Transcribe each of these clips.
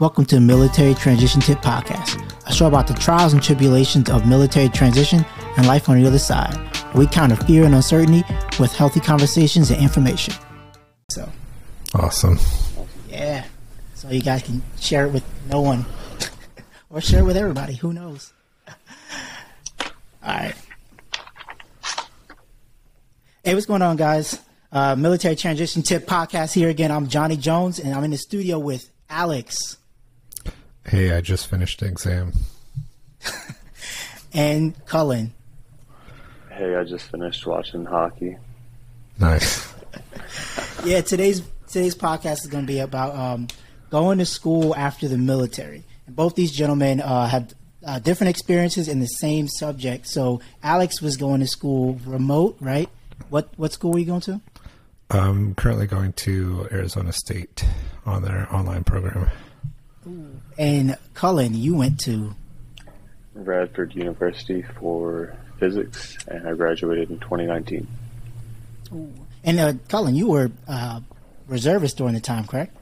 Welcome to the Military Transition Tip Podcast, a show about the trials and tribulations of military transition and life on the other side. We counter fear and uncertainty with healthy conversations and information. So, Awesome. yeah. So you guys can share it with no one or share it with everybody. Who knows? All right. Hey, what's going on, guys? Uh, Military Transition Tip Podcast here again. I'm Johnny Jones, and I'm in the studio with Alex Hey, I just finished the exam. and Cullen. Hey, I just finished watching hockey. Nice. Yeah, today's today's podcast is going to be about um, going to school after the military. And both these gentlemen uh, have uh, different experiences in the same subject. So Alex was going to school remote, right? What what school were you going to? I'm currently going to Arizona State on their online program. And Cullen, you went to. Radford University for physics, and I graduated in 2019. And uh, Cullen, you were uh, reservist during the time, correct?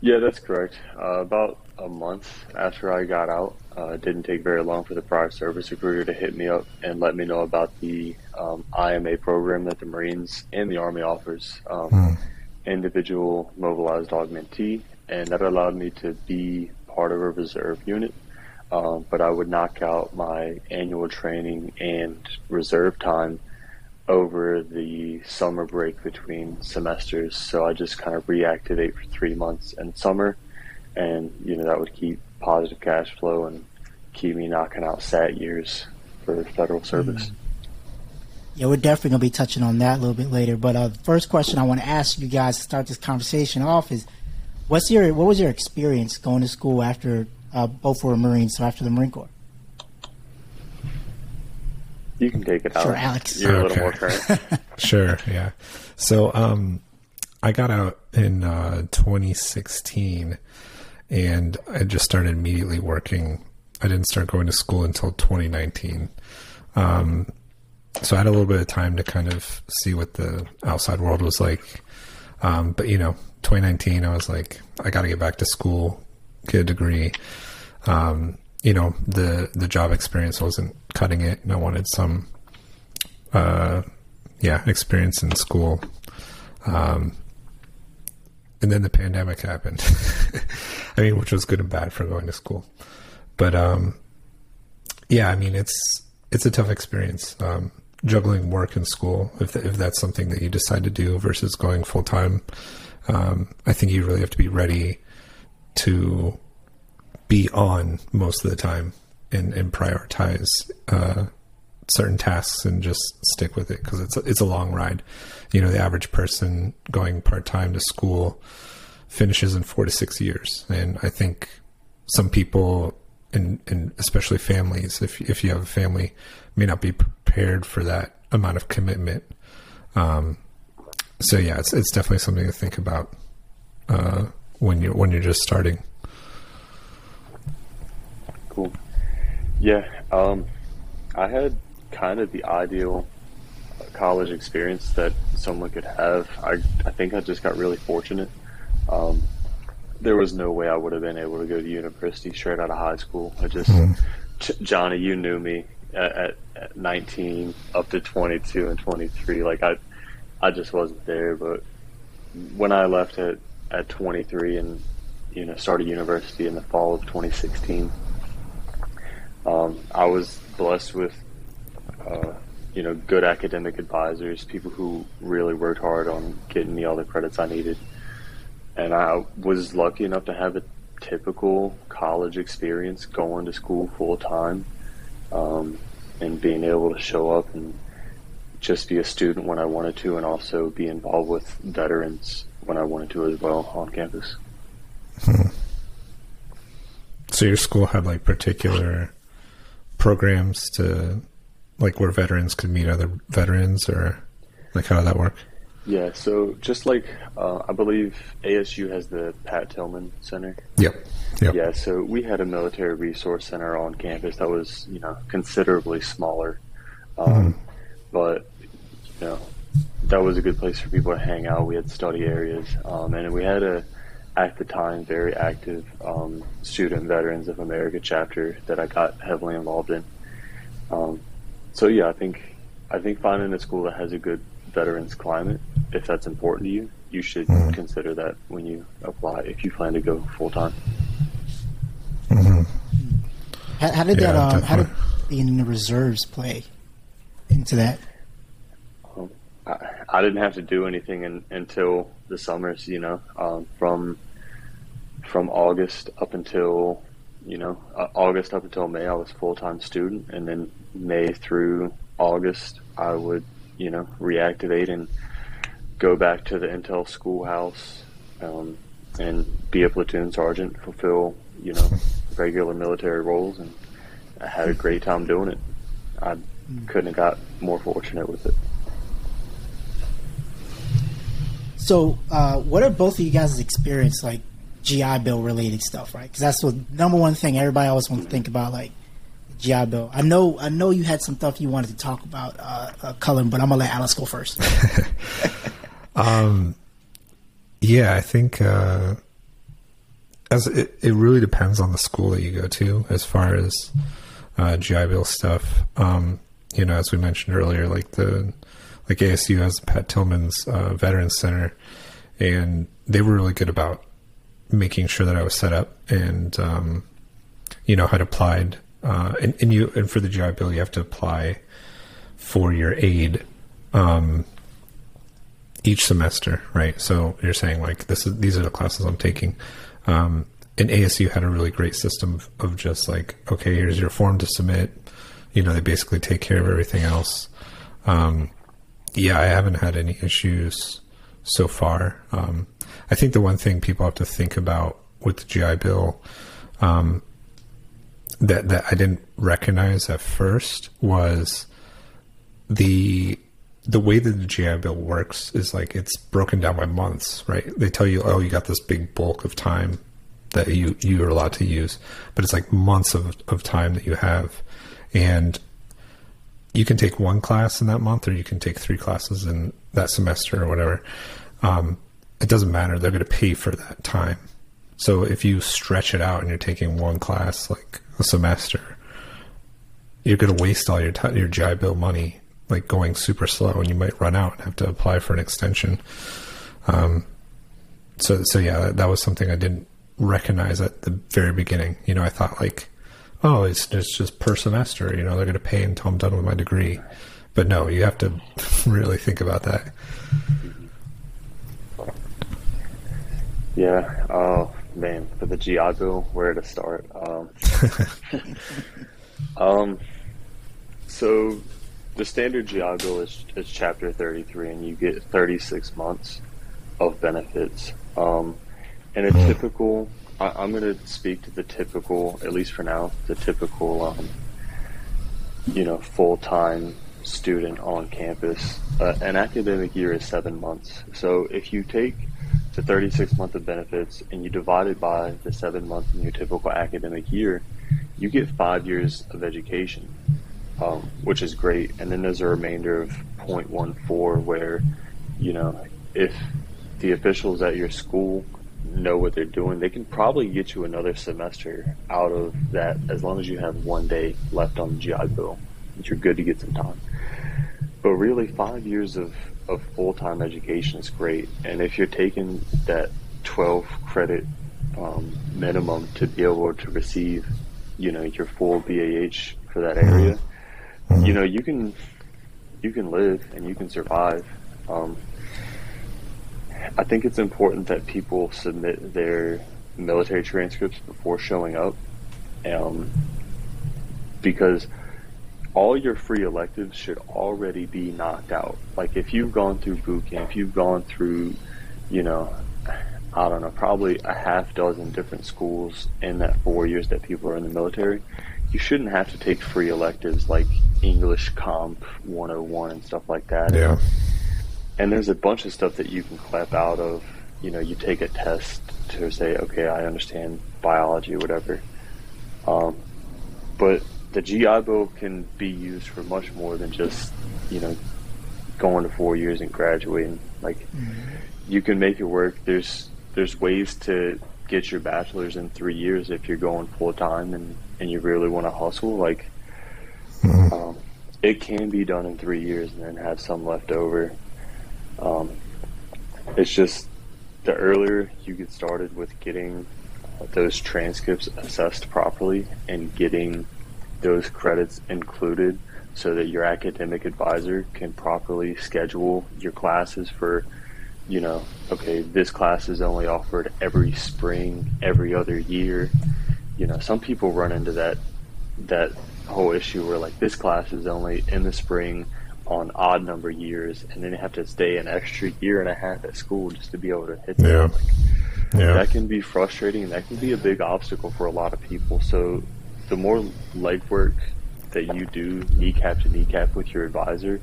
Yeah, that's correct. Uh, about a month after I got out, uh, it didn't take very long for the prior service recruiter to hit me up and let me know about the um, IMA program that the Marines and the Army offers, um, individual mobilized augmentee, and that allowed me to be part of a reserve unit. Um, but I would knock out my annual training and reserve time over the summer break between semesters. So I just kind of reactivate for three months in summer, and you know that would keep positive cash flow and keep me knocking out SAT years for federal service. Yeah, we're definitely going to be touching on that a little bit later. But uh, the first question I want to ask you guys to start this conversation off is, what's your what was your experience going to school after uh, both were Marines, so after the Marine Corps? You can take it out. Sure, Alex. You're a little more current. Sure, yeah. So, um, I got out in uh, 2016, and I just started immediately working. I didn't start going to school until 2019. Um, so I had a little bit of time to kind of see what the outside world was like. Um, but you know, 2019, I was like, I got to get back to school, get a degree. Um, you know, the the job experience wasn't cutting it, and I wanted some, uh, yeah, experience in school. Um, and then the pandemic happened. I mean, which was good and bad for going to school, but um, yeah, I mean, it's it's a tough experience um, juggling work and school. If if that's something that you decide to do versus going full time, um, I think you really have to be ready to be on most of the time and and prioritize uh, certain tasks and just stick with it because it's a, it's a long ride. You know, the average person going part time to school finishes in four to six years, and I think some people, and and especially families, if if you have a family, may not be prepared for that amount of commitment. Um, so yeah, it's it's definitely something to think about uh, when you're when you're just starting. Cool. Yeah, um, I had kind of the ideal college experience that someone could have. I, I think I just got really fortunate. Um, there was no way I would have been able to go to university straight out of high school. I just, J- Johnny, you knew me at, at, at 19 up to 22 and 23. Like I, I just wasn't there. But when I left at, at 23 and, you know, started university in the fall of 2016, um, I was blessed with, uh, you know, good academic advisors, people who really worked hard on getting me all the credits I needed. And I was lucky enough to have a typical college experience going to school full time um, and being able to show up and just be a student when I wanted to and also be involved with veterans when I wanted to as well on campus. So your school had like particular programs to like where veterans could meet other veterans or like how did that work? Yeah, so just like uh, I believe ASU has the Pat Tillman Center. Yep. Yep. Yeah, so we had a military resource center on campus that was, you know, considerably smaller, um, but you know, that was a good place for people to hang out. We had study areas, um, and we had a at the time very active um, student veterans of America chapter that I got heavily involved in. Um, so yeah, I think I think finding a school that has a good veterans climate, if that's important to you, you should mm-hmm. consider that when you apply if you plan to go full time. Mm-hmm. How, how, did yeah, that? Um, how did being in the reserves play into that? I, I, didn't have to do anything in, until the summers. You know, um, from from August up until you know uh, August up until May, I was full time student, and then May through August, I would you know reactivate and go back to the Intel schoolhouse um, and be a platoon sergeant, fulfill you know regular military roles, and I had a great time doing it. I couldn't have got more fortunate with it. So, uh, what are both of you guys' experience like GI Bill related stuff, right? Because that's the number one thing everybody always wants to think about, like GI Bill. I know, I know you had some stuff you wanted to talk about, uh, uh, Cullen, but I'm gonna let Alex go first. um, yeah, I think uh, as it, it really depends on the school that you go to as far as uh, GI Bill stuff. Um, you know, as we mentioned earlier, like the like ASU has Pat Tillman's uh, Veterans Center, and they were really good about making sure that I was set up and um, you know had applied uh, and, and you and for the GI Bill you have to apply for your aid um, each semester, right? So you're saying like this is these are the classes I'm taking. Um, and ASU had a really great system of, of just like okay, here's your form to submit. You know, they basically take care of everything else. Um, yeah, I haven't had any issues so far. Um, I think the one thing people have to think about with the GI Bill um, that that I didn't recognize at first was the the way that the GI Bill works is like it's broken down by months, right? They tell you, oh, you got this big bulk of time that you you are allowed to use, but it's like months of of time that you have, and you can take one class in that month, or you can take three classes in that semester, or whatever. Um, it doesn't matter. They're going to pay for that time. So if you stretch it out and you're taking one class like a semester, you're going to waste all your t- your GI Bill money like going super slow, and you might run out and have to apply for an extension. Um, so so yeah, that, that was something I didn't recognize at the very beginning. You know, I thought like, oh, it's it's just per semester. You know, they're going to pay until I'm done with my degree. But no, you have to really think about that. Yeah. Oh man, for the GI Bill, where to start? Um, um, so the standard GI Bill is, is Chapter 33, and you get 36 months of benefits. Um, and a hmm. typical, I, am going to speak to the typical, at least for now, the typical, um, you know, full time student on campus. Uh, an academic year is seven months. So if you take the 36 months of benefits and you divide it by the seven months in your typical academic year, you get five years of education, um, which is great. And then there's a remainder of 0.14 where, you know, if the officials at your school know what they're doing, they can probably get you another semester out of that as long as you have one day left on the GI Bill. You're good to get some time. But really, five years of of full time education is great. And if you're taking that 12 credit um, minimum to be able to receive, you know, your full BAH for that area, mm-hmm. you know, you can you can live and you can survive. Um, I think it's important that people submit their military transcripts before showing up, um, because all your free electives should already be knocked out. Like if you've gone through boot camp, if you've gone through, you know, I don't know, probably a half dozen different schools in that four years that people are in the military, you shouldn't have to take free electives like English Comp 101 and stuff like that. Yeah. And there's a bunch of stuff that you can CLEP out of. You know, you take a test to say, okay, I understand biology or whatever. Um, but the GI Bill can be used for much more than just, you know, going to four years and graduating. Like, mm-hmm. you can make it work. There's there's ways to get your bachelor's in three years if you're going full time and and you really want to hustle. Like, mm-hmm. um, it can be done in three years and then have some left over. Um, it's just the earlier you get started with getting those transcripts assessed properly and getting those credits included so that your academic advisor can properly schedule your classes for you know okay this class is only offered every spring every other year. You know some people run into that that whole issue where like this class is only in the spring on odd number years and then they have to stay an extra year and a half at school just to be able to hit yeah. Like, yeah. that can be frustrating and that can be a big obstacle for a lot of people so the more legwork that you do kneecap to kneecap with your advisor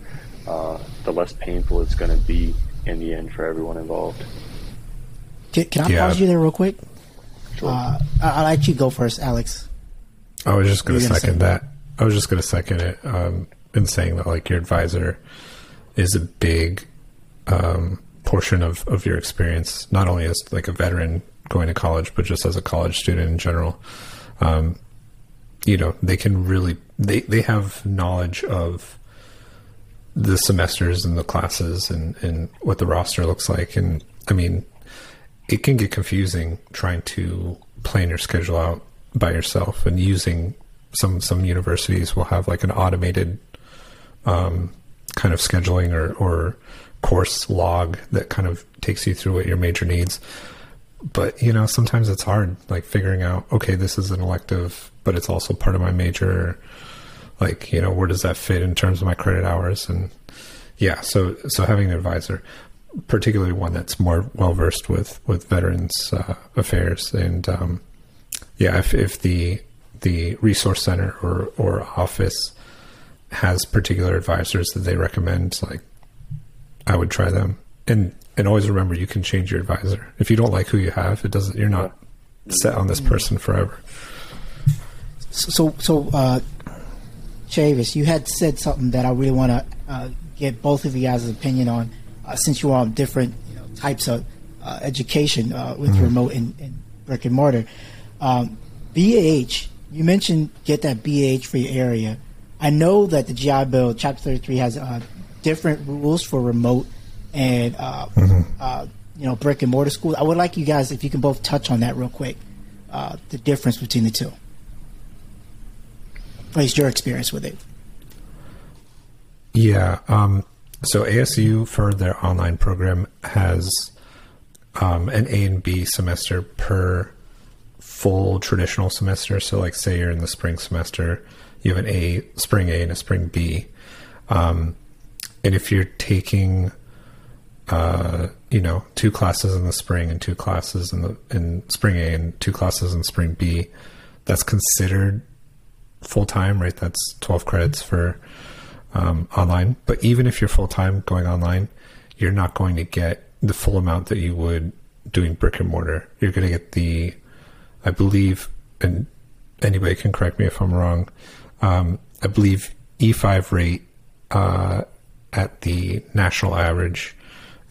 uh, the less painful it's going to be in the end for everyone involved can, can I yeah. pause you there real quick? Sure. Uh, I'll let you go first, Alex. I was just going to second that. I was just going to second it um, in saying that like your advisor is a big um, portion of, of your experience, not only as like a veteran going to college, but just as a college student in general. Um, you know, they can really they they have knowledge of the semesters and the classes and and what the roster looks like. And I mean, it can get confusing trying to plan your schedule out by yourself and using some some universities will have like an automated um, kind of scheduling or, or course log that kind of takes you through what your major needs. But you know, sometimes it's hard, like figuring out, okay, this is an elective, but it's also part of my major. Like, you know, where does that fit in terms of my credit hours? And yeah, so so having an advisor particularly one that's more well versed with with veterans uh, affairs. And um, yeah, if, if the the resource center or or office has particular advisors that they recommend, like I would try them. And and always remember, you can change your advisor if you don't like who you have. It doesn't. You're not set on this person forever. So so, uh, Chavis, you had said something that I really want to uh, get both of you guys' opinion on uh, since you are on different you know, types of uh, education uh, with mm-hmm. remote and, and, brick and mortar. Um, BAH, you mentioned get that BAH for your area. I know that the GI Bill, Chapter 33, has uh, different rules for remote and uh, mm-hmm. you know brick and mortar schools. I would like you guys, if you can both touch on that real quick, the difference between the two. At least your experience with it. Yeah. Um, so ASU for their online program has um, an A and B semester per full traditional semester. So, like, say you're in the spring semester, you have an A, spring A, and a spring B. Um, and if you're taking, uh, you know, two classes in the spring and two classes in the in spring A and two classes in spring B, that's considered full time, right? That's twelve credits for um, online. But even if you're full time going online, you're not going to get the full amount that you would doing brick and mortar. You're going to get the, I believe, and anybody can correct me if I'm wrong. Um, I believe E5 rate uh, at the national average,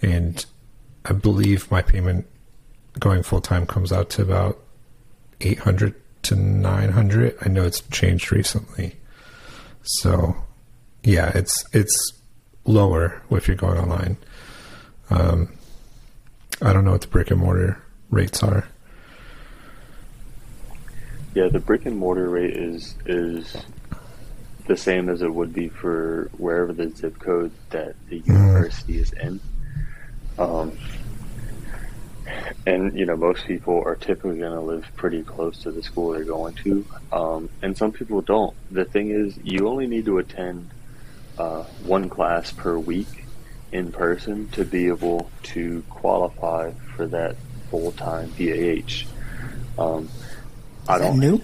and I believe my payment going full time comes out to about 800 to 900. I know it's changed recently. So yeah, it's it's lower if you're going online. Um, I don't know what the brick and mortar rates are. Yeah, the brick and mortar rate is is the same as it would be for wherever the zip code that the mm-hmm. university mm. is in. Um, and you know, most people are typically going to live pretty close to the school they're going to, um, and some people don't. The thing is, you only need to attend uh, one class per week in person to be able to qualify for that full time BAH. Um, I don't new.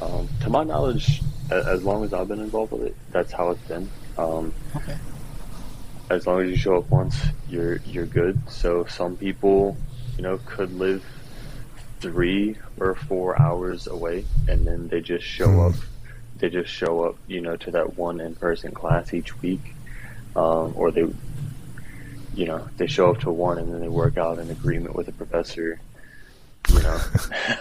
Um, to my knowledge, as long as I've been involved with it, that's how it's been. Um, okay. As long as you show up once, you're you're good. So some people, you know, could live three or four hours away, and then they just show hmm. up they just show up, you know, to that one in-person class each week, um, or they you know they show up to one and then they work out an agreement with the professor. You know,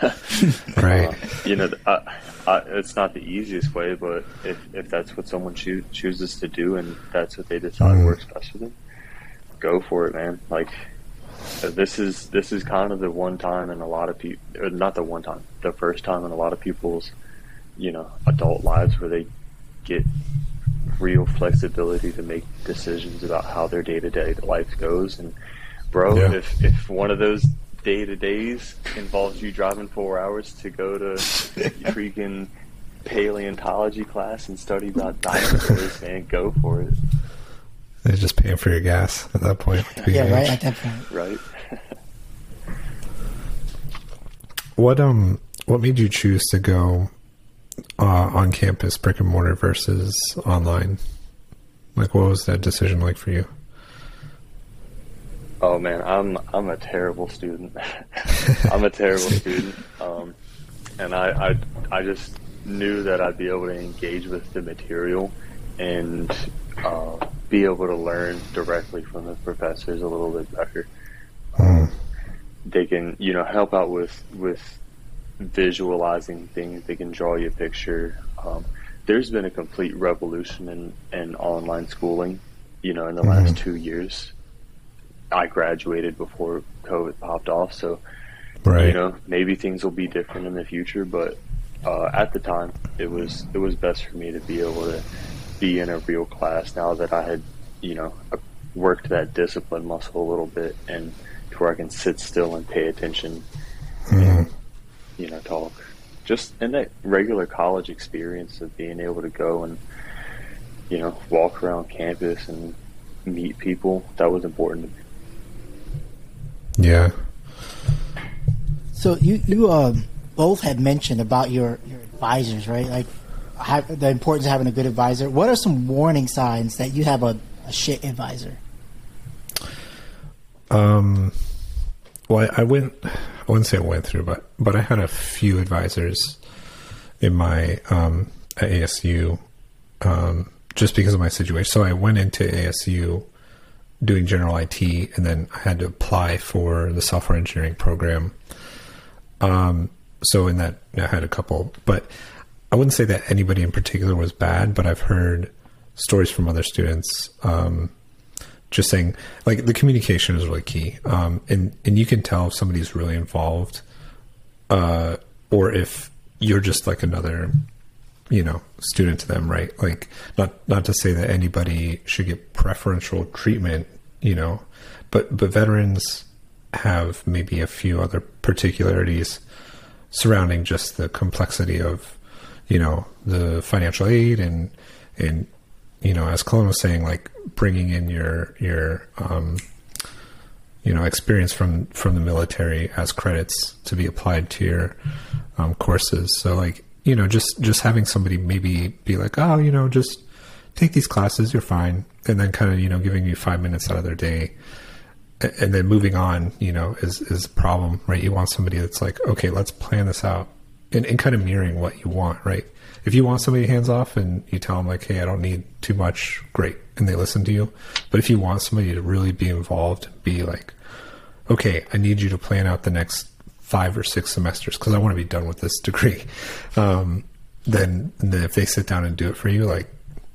right? Uh, you know, I, I, it's not the easiest way, but if if that's what someone choo- chooses to do and that's what they decide Mm. works best for them, go for it, man. Like this is this is kind of the one time in a lot of people, not the one time, the first time in a lot of people's, you know, adult lives where they get real flexibility to make decisions about how their day to day life goes. And bro, Yeah. if if one of those day to days involves you driving four hours to go to freaking paleontology class and study about dinosaurs, man, go for it, They're just paying for your gas at that point. to be Yeah, right at that point. right? What um what made you choose to go uh, on campus brick and mortar versus online? Like what was that decision like for you? Oh man, I'm I'm a terrible student. I'm a terrible student, um, and I, I I just knew that I'd be able to engage with the material and uh, be able to learn directly from the professors a little bit better. Mm. They can you know help out with with visualizing things. They can draw you a picture. Um, there's been a complete revolution in, in online schooling. You know, in the last two years. I graduated before COVID popped off, so Right. you know maybe things will be different in the future. But uh, at the time, it was it was best for me to be able to be in a real class. Now that I had you know worked that discipline muscle a little bit, and to where I can sit still and pay attention, and you know talk. Just in that regular college experience of being able to go and you know walk around campus and meet people that was important to me. Yeah. So you you uh, both had mentioned about your your advisors, right? Like have, the importance of having a good advisor. What are some warning signs that you have a, a shit advisor? Um, well, I, I went. I wouldn't say I went through, but but I had a few advisors in my um, at ASU, um, just because of my situation. So I went into ASU doing general IT, and then I had to apply for the software engineering program. Um, so in that, I had a couple, but I wouldn't say that anybody in particular was bad. But I've heard stories from other students. Um, just saying like the communication is really key um, and and you can tell if somebody's really involved uh, or if you're just like another you know student to them right? Like not not to say that anybody should get preferential treatment you know but but veterans have maybe a few other particularities surrounding just the complexity of you know the financial aid and and you know as Cullen was saying like bringing in your your um, you know experience from from the military as credits to be applied to your um, courses. So like you know just just having somebody maybe be like oh you know just take these classes you're fine and then kind of you know giving you five minutes out of their day. And then moving on you know is is a problem right? You want somebody that's like okay let's plan this out and, and kind of mirroring what you want right? If you want somebody hands off and you tell them like hey i don't need too much great and they listen to you. But if you want somebody to really be involved be like okay i need you to plan out the next five or six semesters because i want to be done with this degree. Um, then, then if they sit down and do it for you like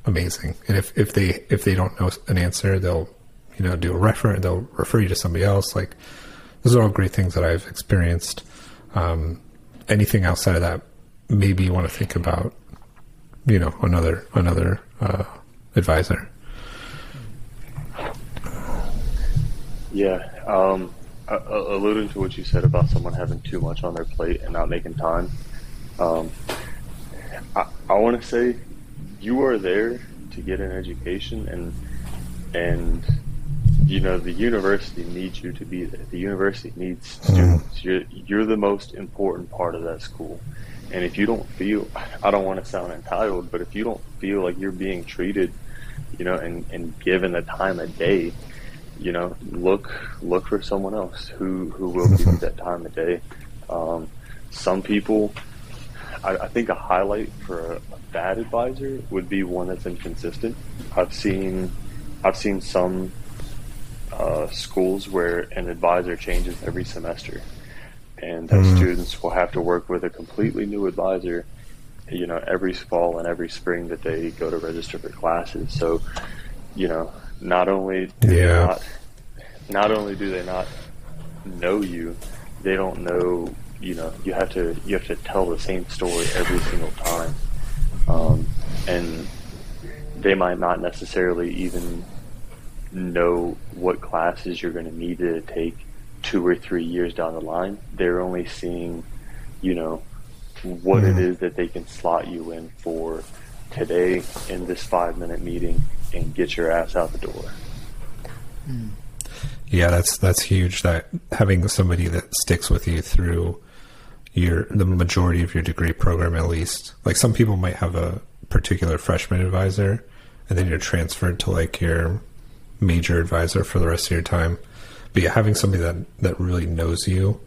amazing. And if, if they if they don't know an answer they'll you know do a refer they'll refer you to somebody else. Like those are all great things that i've experienced. Um, anything outside of that maybe you want to think about you know another another uh, advisor. Yeah. Um, a- alluding to what you said about someone having too much on their plate and not making time, um, I, I want to say you are there to get an education, and and you know the university needs you to be there. The university needs students. You're you're the most important part of that school, and if you don't feel, I don't want to sound entitled, but if you don't feel like you're being treated, you know, and and given the time of day you know, look look for someone else who who will give you that time of day. Um, some people, I, I think a highlight for a, a bad advisor would be one that's inconsistent. I've seen I've seen some uh, schools where an advisor changes every semester, and that students will have to work with a completely new advisor. You know, every fall and every spring that they go to register for classes. So, you know, not only do they Yeah. not, not only do they not know you, they don't know. You know, you have to you have to tell the same story every single time, um, and they might not necessarily even know what classes you're going to need to take two or three years down the line. They're only seeing, you know, what it is that they can slot you in for today in this five minute meeting and get your ass out the door. Yeah, that's that's huge. That having somebody that sticks with you through your the majority of your degree program, at least. Like some people might have a particular freshman advisor, and then you're transferred to like your major advisor for the rest of your time. But yeah, having somebody that that really knows you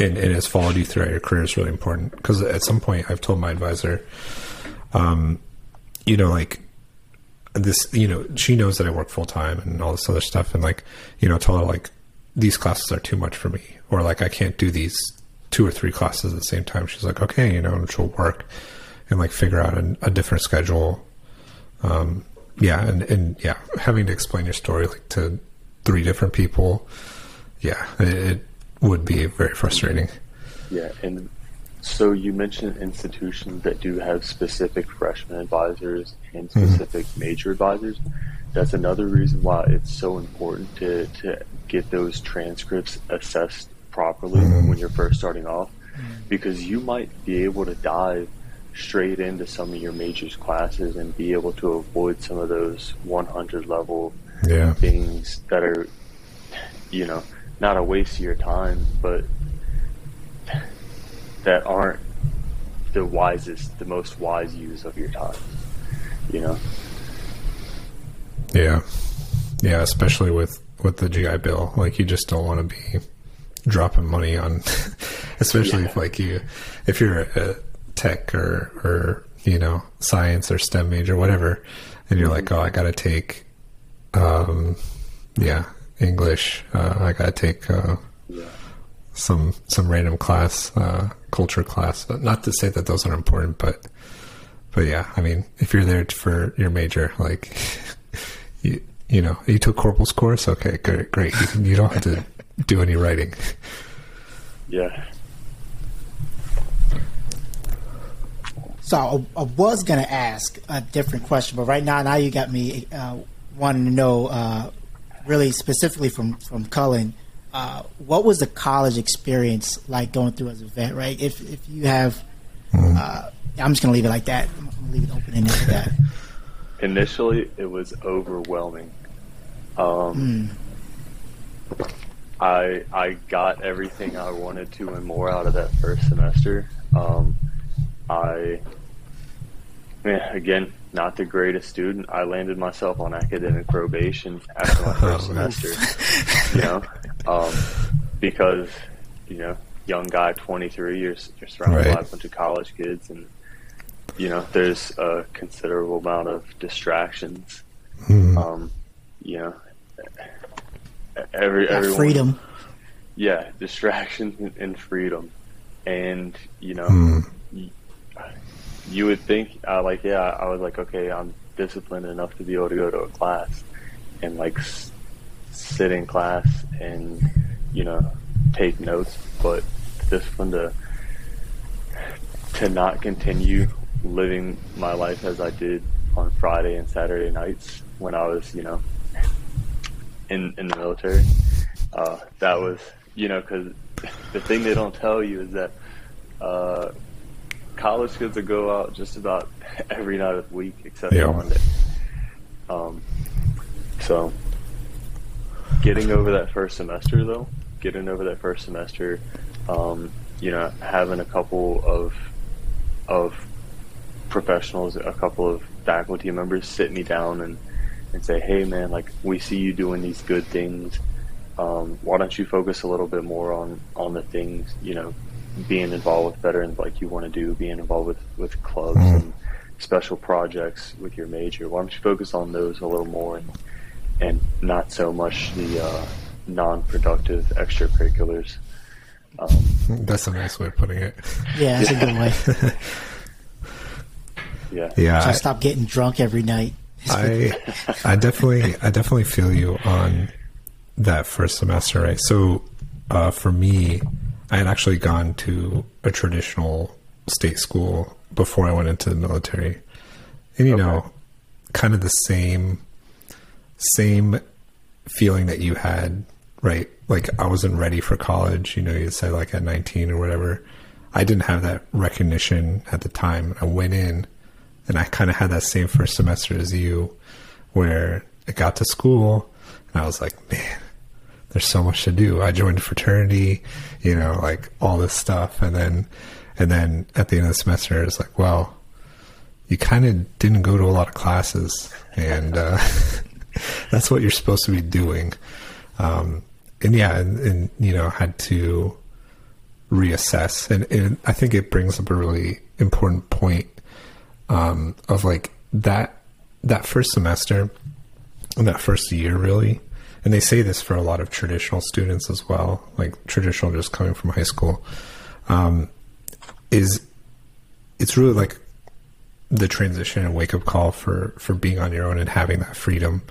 and, and has followed you throughout your career is really important. Because at some point, I've told my advisor, um, you know, like this you know she knows that i work full time and all this other stuff. And like you know told her like these classes are too much for me. Or like i can't do these two or three classes at the same time. She's like okay you know and she'll work and like figure out a, a different schedule. Um yeah and and yeah having to explain your story like to three different people yeah it, it would be very frustrating. Yeah, and so you mentioned institutions that do have specific freshman advisors and mm-hmm. specific major advisors. That's another reason why it's so important to, to get those transcripts assessed properly mm-hmm. when you're first starting off, mm-hmm. because you might be able to dive straight into some of your majors classes and be able to avoid some of those 100 level yeah. things that are, you know, not a waste of your time, but that aren't the wisest, the most wise use of your time. You know, Yeah, yeah, especially with with the GI Bill, like you just don't want to be dropping money on, especially if like you, if you're a tech or or you know science or STEM major, whatever, and you're like, oh, I got to take, um, yeah, English, uh, I got to take. Uh, yeah, some some random class, uh, culture class. But not to say that those aren't important, but but yeah, I mean, if you're there for your major, like you you know, you took Corporal's course, okay, great, great. You, can, you don't have to do any writing. yeah, So I, I was gonna ask a different question, but right now, now you got me uh, wanting to know, uh, really specifically from from Cullen, uh, what was the college experience like going through as a vet? Right, if if you have, uh, I'm just gonna leave it like that. I'm gonna leave it open ended like that. initially it was overwhelming. Um, I I got everything I wanted to and more out of that first semester. Um, I, man, again, not the greatest student. I landed myself on academic probation after my first Oh, semester. You know, um, because you know, young guy, twenty three, you're you're surrounded Right. by a bunch of college kids, and you know, there's a considerable amount of distractions. Hmm. Um, you know, every Got everyone, freedom. yeah, distractions and- and freedom, and you know, Hmm. y- you would think, uh, like, yeah, I was like, okay, I'm disciplined enough to be able to go to a class and like s- sit in class and you know take notes, but disciplined to to not continue living my life as I did on Friday and Saturday nights when I was, you know, in in the military. Uh, that was, you know, because the thing they don't tell you is that uh, college kids will go out just about every night of the week except Yeah. for Monday. Um, so, getting over that first semester, though, getting over that first semester, um, you know, having a couple of of professionals, a couple of faculty members sit me down and, and say, hey, man, like, we see you doing these good things. Um, why don't you focus a little bit more on, on the things, you know, being involved with veterans like you want to do, being involved with, with clubs and special projects with your major. Why don't you focus on those a little more and, and not so much the uh, non-productive extracurriculars. Um, that's a nice way of putting it. Yeah, that's yeah. a good way. yeah, yeah. I stop getting drunk every night. I, I definitely, I definitely feel you on that first semester, right? So, uh, for me, I had actually gone to a traditional state school before I went into the military, and you okay. know, kind of the same, same feeling that you had, right? Like I wasn't ready for college. You know, you said like at 19 or whatever. I didn't have that recognition at the time. I went in, and I kind of had that same first semester as you, where I got to school, and I was like, man, there's so much to do. I joined a fraternity, you know, like all this stuff. And then, and then at the end of the semester, it's like, well, you kind of didn't go to a lot of classes and, uh, that's what you're supposed to be doing. Um, and yeah, and, and, you know, had to reassess. And, and I think it brings up a really important point, um, of like that, that first semester and that first year really, and they say this for a lot of traditional students as well, like traditional just coming from high school, um, is it's really like the transition and wake up call for for being on your own and having that freedom.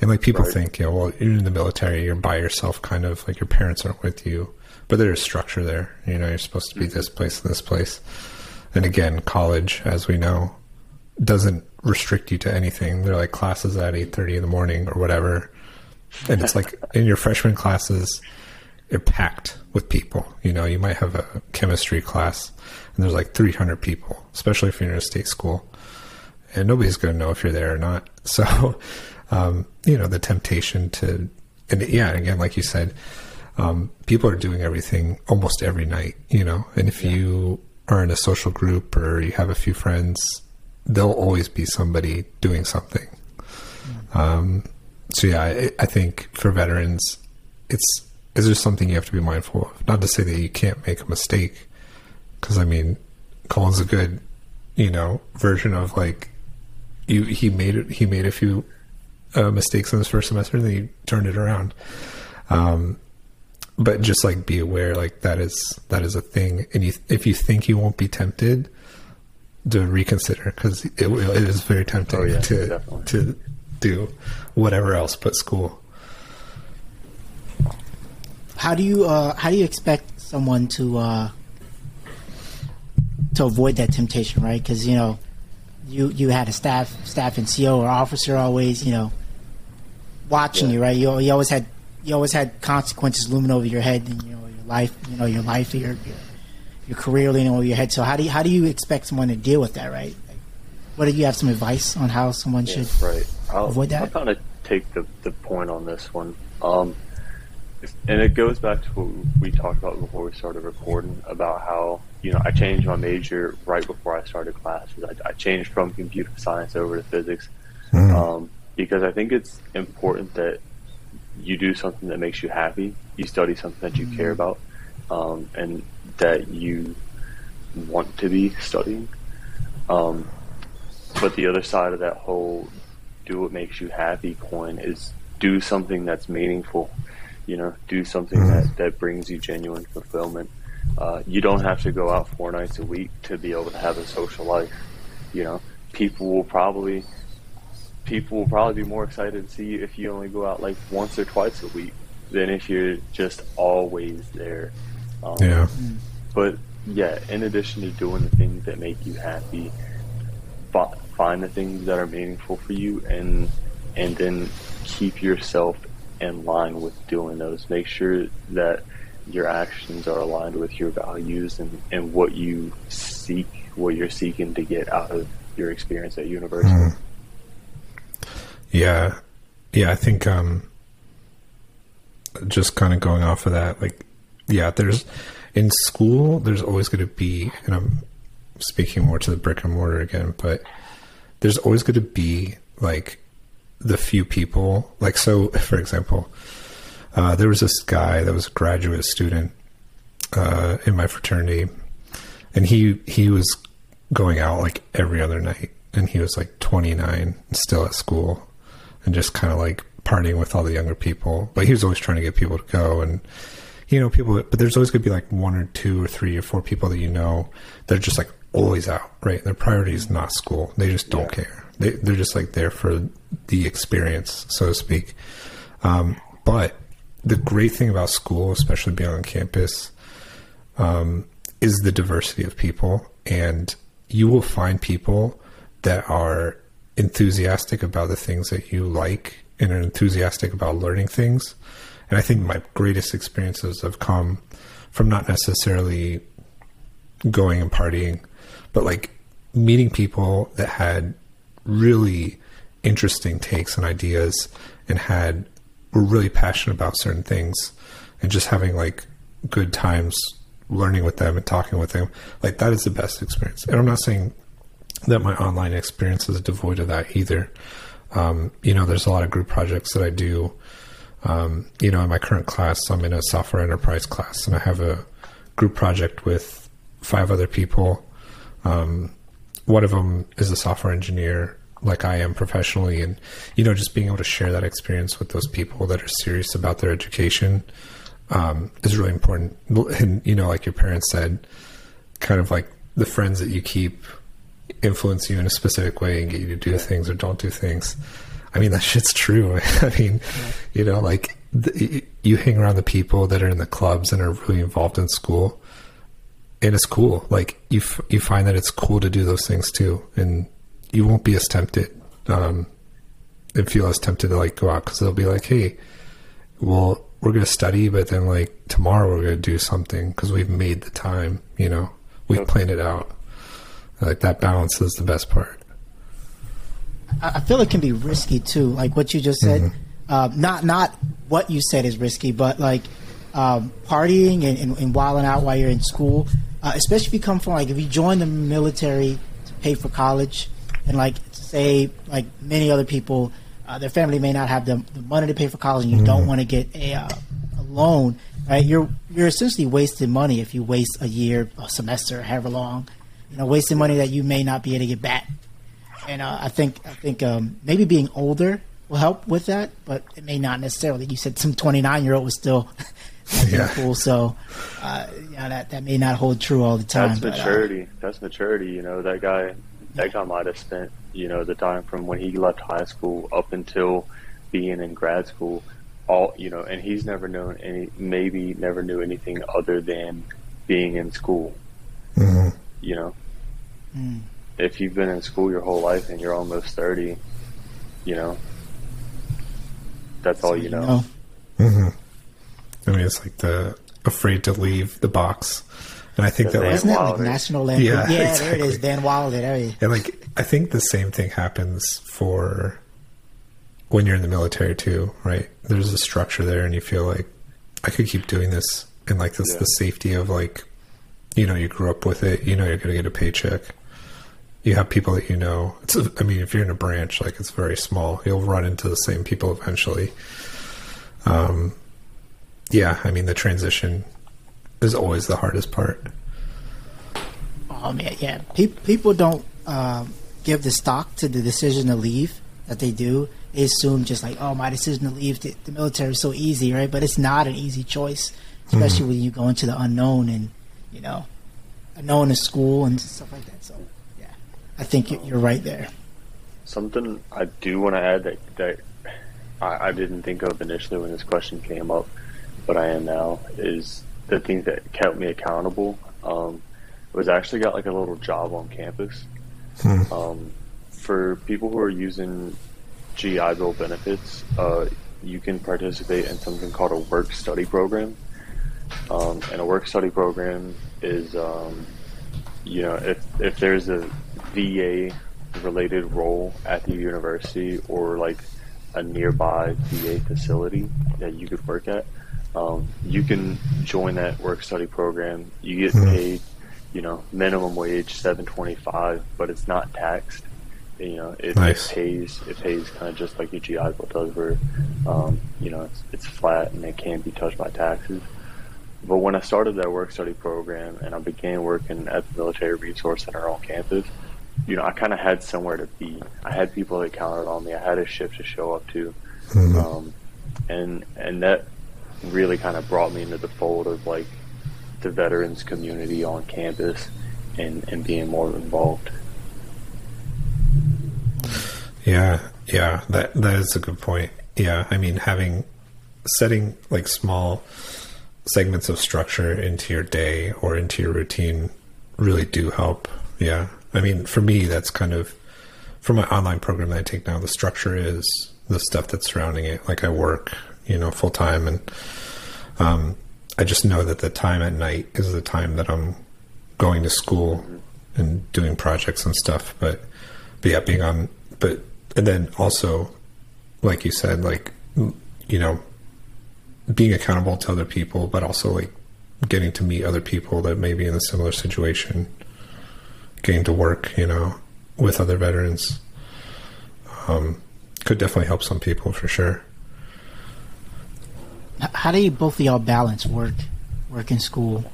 And like people right. think, you know, well, you're in the military, you're by yourself, kind of like your parents aren't with you, but there's structure there. You know, you're supposed to be mm-hmm. this place and this place. And again, college, as we know, doesn't restrict you to anything. They're like classes at eight thirty in the morning or whatever and it's like in your freshman classes, you're packed with people. You know, you might have a chemistry class, and there's like 300 people, especially if you're in a state school, and nobody's going to know if you're there or not. So, um, you know, the temptation to, and yeah, again, like you said, um, people are doing everything almost every night. You know, and if yeah. you are in a social group or you have a few friends, there'll always be somebody doing something. Mm-hmm. Um, so yeah, I, I think for veterans, it's is there something you have to be mindful of. Not to say that you can't make a mistake, because I mean, Cullen's a good, you know, version of like you. He made it. He made a few uh, mistakes in his first semester, and then he turned it around. Um, but just like be aware, like that is that is a thing, and you, if you think you won't be tempted, to reconsider because it, it is very tempting oh, yeah, to definitely. to do whatever else but school. How do you uh, how do you expect someone to uh, to avoid that temptation, right? Because you know, you you had a staff staff and CO or officer always you know watching yeah. you, right? You, you always had you always had consequences looming over your head, and you know your life, you know your life, your your, your career leaning over your head. So how do you, how do you expect someone to deal with that, right? what do you have some advice on how someone yeah, should right. I'll, avoid that? I'll kind of take the, the point on this one. Um, and it goes back to what we talked about before we started recording about how, you know, I changed my major right before I started classes. I, I changed from computer science over to physics mm. um, because I think it's important that you do something that makes you happy, you study something that you mm. care about, um, and that you want to be studying. Um, but the other side of that whole do what makes you happy coin is do something that's meaningful. You know, do something mm-hmm. that, that brings you genuine fulfillment. Uh, you don't have to go out four nights a week to be able to have a social life. You know, people will probably people will probably be more excited to see you if you only go out like once or twice a week than if you're just always there. Um, yeah. But yeah, in addition to doing the things that make you happy, find the things that are meaningful for you and and then keep yourself in line with doing those. Make sure that your actions are aligned with your values and, and what you seek, what you're seeking to get out of your experience at university. Mm. Yeah. Yeah, I think um just kind of going off of that, like yeah, there's in school there's always gonna be and I'm speaking more to the brick and mortar again, but there's always going to be like the few people. Like, so for example, uh, there was this guy that was a graduate student uh, in my fraternity, and he he was going out like every other night, and he was like 29 still at school, and just kind of like partying with all the younger people, but he was always trying to get people to go and you know people. But there's always going to be like one or two or three or four people that you know that are just like always out, right? Their priority is not school. They just don't yeah. care. They they're just like there for the experience, so to speak. Um, but the great thing about school, especially being on campus, um, is the diversity of people, and you will find people that are enthusiastic about the things that you like and are enthusiastic about learning things. And I think my greatest experiences have come from not necessarily going and partying, but like meeting people that had really interesting takes and ideas and had were really passionate about certain things and just having like good times learning with them and talking with them like that is the best experience. And i'm not saying that my online experience is devoid of that either. Um, you know there's a lot of group projects that i do. Um, you know in my current class i'm in a software enterprise class and i have a group project with five other people. Um, one of them is a software engineer like I am professionally, and you know, just being able to share that experience with those people that are serious about their education um, is really important. And you know, like your parents said, kind of like the friends that you keep influence you in a specific way and get you to do things or don't do things. I mean, that shit's true. I mean, yeah. you know, like the, you hang around the people that are in the clubs and are really involved in school, and it's cool. Like you, f- you find that it's cool to do those things too, and you won't be as tempted um, and feel as tempted to like go out because they'll be like, hey, well, we're going to study, but then like tomorrow we're going to do something because we've made the time, you know, we've planned it out. Like that balance is the best part. I feel it can be risky too, like what you just said. Mm-hmm. Uh, not not what you said is risky, but like um, partying and, and, and, wilding out while you're in school, uh, especially if you come from like if you join the military to pay for college, and like say like many other people, uh, their family may not have the, the, money to pay for college, and you mm. don't want to get a, uh, a loan, right? You're you're essentially wasting money if you waste a year, a semester, however long, you know, wasting money that you may not be able to get back. And uh, I think I think um, maybe being older will help with that, but it may not necessarily. You said some 29 year old was still yeah. cool, so uh, yeah, that that may not hold true all the time. That's but, uh, maturity. That's maturity. You know, that guy that guy might have spent, you know, the time from when he left high school up until being in grad school, all you know, and he's never known any, maybe never knew anything other than being in school. Mm-hmm. You know, mm. if you've been in school your whole life and you're almost thirty, you know, that's all you know. know. Mm-hmm. I mean, it's like the afraid to leave the box and I think that like, isn't that like National Lampoon? Yeah, yeah exactly. there it is, Van Wilder. There you. And like I think the same thing happens for when you're in the military too, right? There's a structure there, and you feel like I could keep doing this, and like this yeah. the safety of like, you know, you grew up with it. You know, you're gonna get a paycheck. You have people that you know. It's a, I mean, if you're in a branch, like it's very small, you'll run into the same people eventually. Um, yeah, I mean the transition is always the hardest part. Oh man, yeah. People people don't um, give the stock to the decision to leave that they do. They assume just like, oh, my decision to leave the, the military is so easy, right? But it's not an easy choice, especially mm-hmm. when you go into the unknown and you know, unknown in school and stuff like that. So yeah, I think you're right there. Something I do want to add that that I, I didn't think of initially when this question came up, but I am now is the things that kept me accountable um, was I actually got like a little job on campus. Hmm. Um, for people who are using GI Bill benefits, uh, you can participate in something called a work study program. Um, and a work study program is, um, you know, if, if there's a VA related role at the university or like a nearby VA facility that you could work at, um, you can join that work study program. You get mm-hmm. paid, you know, minimum wage seven twenty five, but it's not taxed. You know, it, nice. it pays it pays kind of just like your GI Bill does, where um, you know it's it's flat and it can't be touched by taxes. But when I started that work study program and I began working at the Military Resource Center on campus, you know, I kind of had somewhere to be. I had people that counted on me. I had a ship to show up to. mm-hmm. um, and and that really kind of brought me into the fold of like the veterans community on campus and and being more involved. Yeah, yeah, that that is a good point. Yeah, I mean having setting like small segments of structure into your day or into your routine really do help. Yeah. I mean, for me, that's kind of for my online program that I take now, the structure is the stuff that's surrounding it. Like I work, you know, full time and, um, I just know that the time at night is the time that I'm going to school and doing projects and stuff. But, but yeah, being on, but, and then also, like you said, like, you know, being accountable to other people, but also like getting to meet other people that may be in a similar situation, getting to work, you know, with other veterans, um, could definitely help some people for sure. How do you both of y'all balance work, work and school?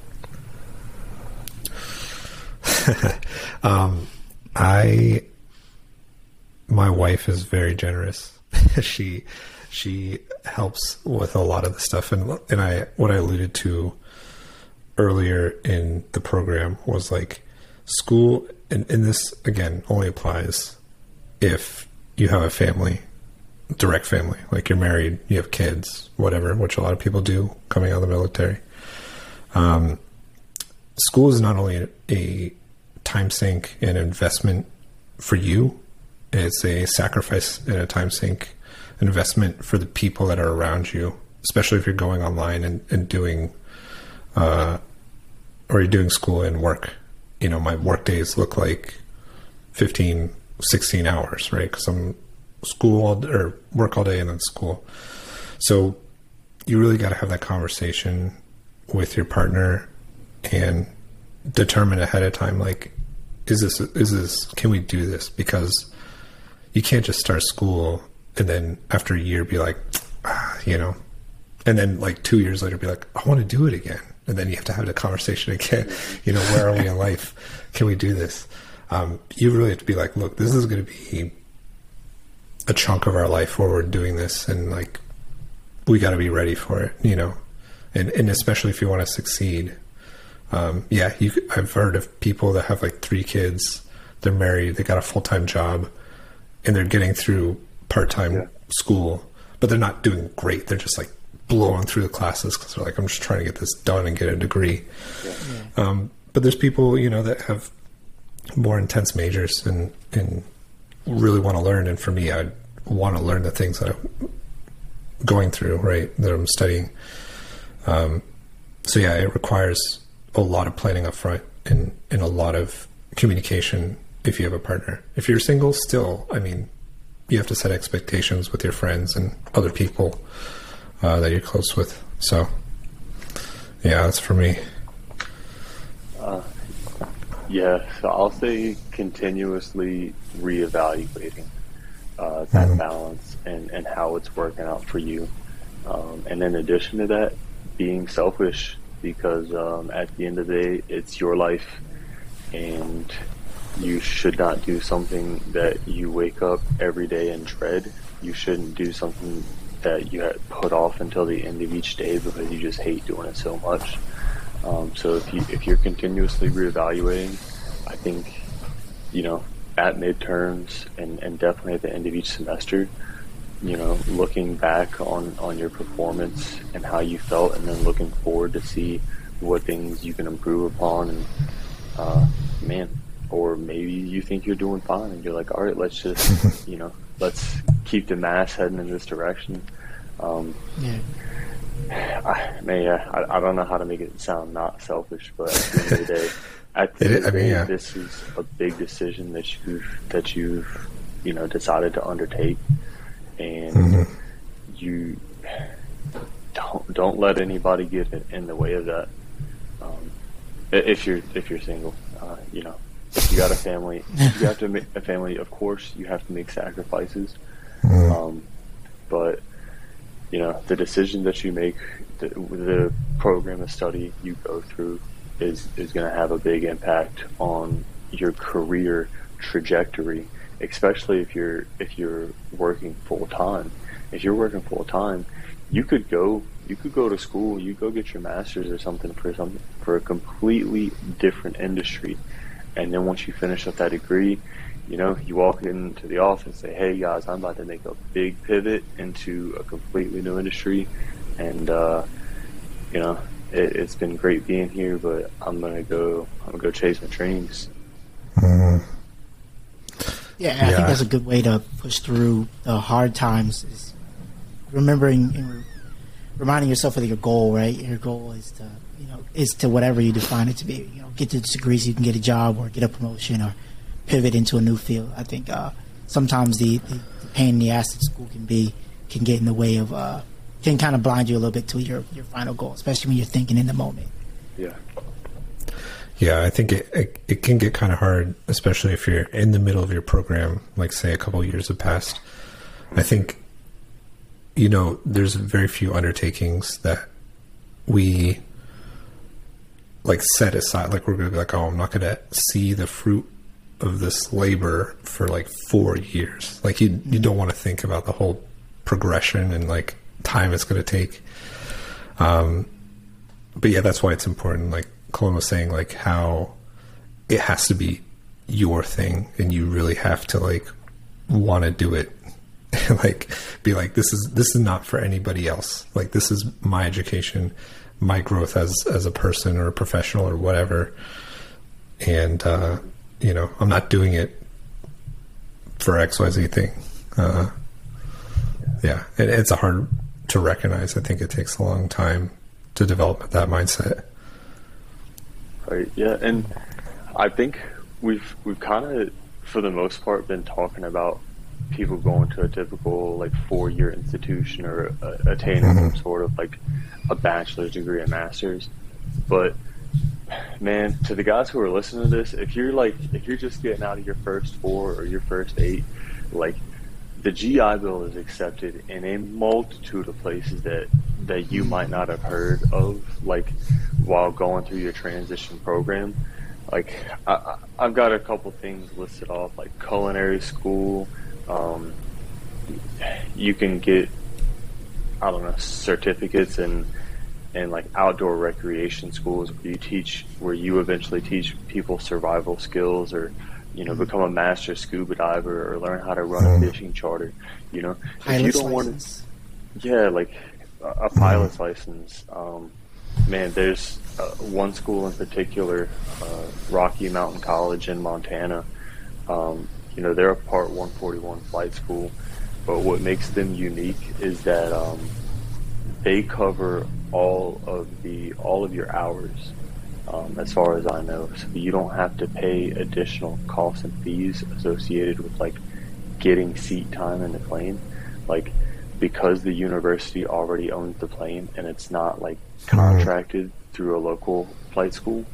um, I, my wife is very generous. she, she helps with a lot of the stuff, and and I what I alluded to earlier in the program was like school, and, and this again only applies if you have a family, direct family, like you're married, you have kids, whatever, which a lot of people do coming out of the military. Um, school is not only a, time sink and investment for you, it's a sacrifice and a time sink investment for the people that are around you, especially if you're going online and, and doing, uh, or you're doing school and work. You know, my work days look like 15, 16 hours, right? Because I'm school all, or work all day and then school. So you really got to have that conversation with your partner and determine ahead of time, like, is this, is this, can we do this? Because you can't just start school and then after a year be like, ah, you know, and then like two years later be like, I want to do it again. And then you have to have the conversation again. You know, where are we in life? Can we do this? Um, you really have to be like, look, this is going to be a chunk of our life where we're doing this, and like, we got to be ready for it. You know, and and especially if you want to succeed. Um, yeah, you, I've heard of people that have like three kids. They're married. They got a full time job, and they're getting through part time yeah. school, but they're not doing great. They're just like blowing through the classes because they're like, I'm just trying to get this done and get a degree. Yeah. Um, but there's people, you know, that have more intense majors and, and really want to learn. And for me, I want to learn the things that I'm going through, right, that I'm studying. Um, so yeah, it requires a lot of planning up front and, and a lot of communication if you have a partner. If you're single, still, I mean, you have to set expectations with your friends and other people uh, that you're close with. So, yeah, that's for me. Yeah, so I'll say continuously reevaluating uh, that mm-hmm. balance and, and how it's working out for you. Um, and in addition to that, being selfish because um, at the end of the day, it's your life and you should not do something that you wake up every day and dread. You shouldn't do something that you put off until the end of each day because you just hate doing it so much. Um, so if you if you're continuously reevaluating, I think you know at midterms and, and definitely at the end of each semester, you know, looking back on on your performance and how you felt, and then looking forward to see what things you can improve upon. And uh, man, or maybe you think you're doing fine and you're like, all right, let's just, you know, let's keep the mass heading in this direction. Um, yeah. I, yeah, I, I, don't know how to make it sound not selfish, but at the end of the day, at the end of the day, this is a big decision that you've that you've you know decided to undertake, and mm-hmm. you don't don't let anybody get in the way of that. Um, if you're if you're single, uh, you know, if you got a family, you have to make a family. Of course, you have to make sacrifices. Mm. Um, but you know, the decision that you make, the, the program of study you go through, is is going to have a big impact on your career trajectory, especially if you're if you're working full time. if you're working full time, you could go you could go to school, you go get your master's or something for something for a completely different industry. And then once you finish up that degree, you know, you walk into the office and say, Hey guys, I'm about to make a big pivot into a completely new industry and uh, you know, it, has been great being here, but I'm gonna go I'm gonna go chase my dreams. Mm. Yeah, I think that's a good way to push through the hard times. Is remembering and reminding yourself of your goal, right? Your goal is to, you know, is to whatever you define it to be. You know, get the degrees, you can get a job or get a promotion or pivot into a new field. I think uh, sometimes the, the, the, pain in the ass that school can be can get in the way of uh, can kind of blind you a little bit to your your final goal, especially when you're thinking in the moment. Yeah. Yeah, I think it, it, it can get kind of hard, especially if you're in the middle of your program, like say a couple years have passed. I think you know, there's very few undertakings that we like set aside. Like we're gonna be like, oh, I'm not gonna see the fruit of this labor for like four years. Like you, you don't want to think about the whole progression and like time it's gonna take. Um, but yeah, that's why it's important. Like Cullen was saying, like how it has to be your thing, and you really have to like want to do it like be like this is this is not for anybody else like this is my education my growth as as a person or a professional or whatever and uh you know i'm not doing it for xyz thing uh yeah it, it's a hard to recognize i think it takes a long time to develop that mindset right yeah and i think we've we've kind of for the most part been talking about people going to a typical like four year institution or uh, attaining mm-hmm. some sort of like a bachelor's degree and master's. But man, to the guys who are listening to this, if you're like if you're just getting out of your first four or your first eight, like the GI Bill is accepted in a multitude of places that that you might not have heard of, like while going through your transition program. Like I, I've got a couple things listed off, like culinary school, um, you can get I don't know certificates and and like outdoor recreation schools where you teach where you eventually teach people survival skills or you know become a master scuba diver or learn how to run a hmm. fishing charter you know pilot's if you don't license. want to yeah like a, a pilot's license um, man there's uh, one school in particular uh, Rocky Mountain College in Montana um, you know, they're a Part 141 flight school, but what makes them unique is that um, they cover all of the all of your hours, um, as far as I know. So you don't have to pay additional costs and fees associated with like getting seat time in the plane, like because the university already owns the plane and it's not like contracted through a local flight school.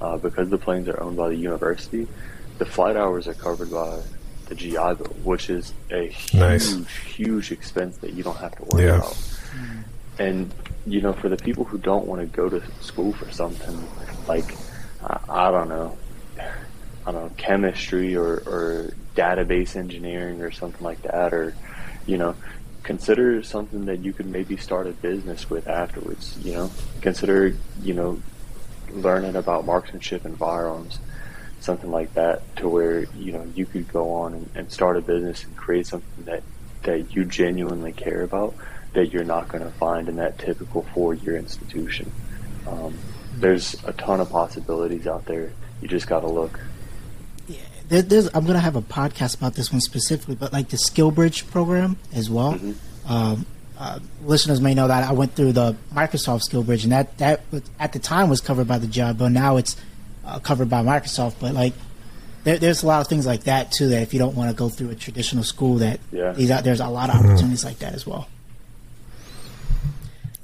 Uh, because the planes are owned by the university, the flight hours are covered by the GI Bill, which is a huge, nice. huge expense that you don't have to worry yeah. about. And you know, for the people who don't want to go to school for something like I, don't know, I don't know, chemistry or, or database engineering or something like that, or you know, consider something that you could maybe start a business with afterwards. You know, consider you know learning about marksmanship and firearms something like that to where you know you could go on and, and start a business and create something that that you genuinely care about that you're not going to find in that typical four-year institution. Um, there's a ton of possibilities out there. You just got to look. Yeah, there, there's. I'm going to have a podcast about this one specifically, but like the SkillBridge program as well. Mm-hmm. Um, uh, listeners may know that I went through the Microsoft SkillBridge, and that that at the time was covered by the job, but now it's uh, covered by Microsoft, but like there, there's a lot of things like that too. That if you don't want to go through a traditional school, that yeah. there's a lot of mm-hmm. opportunities mm-hmm. like that as well.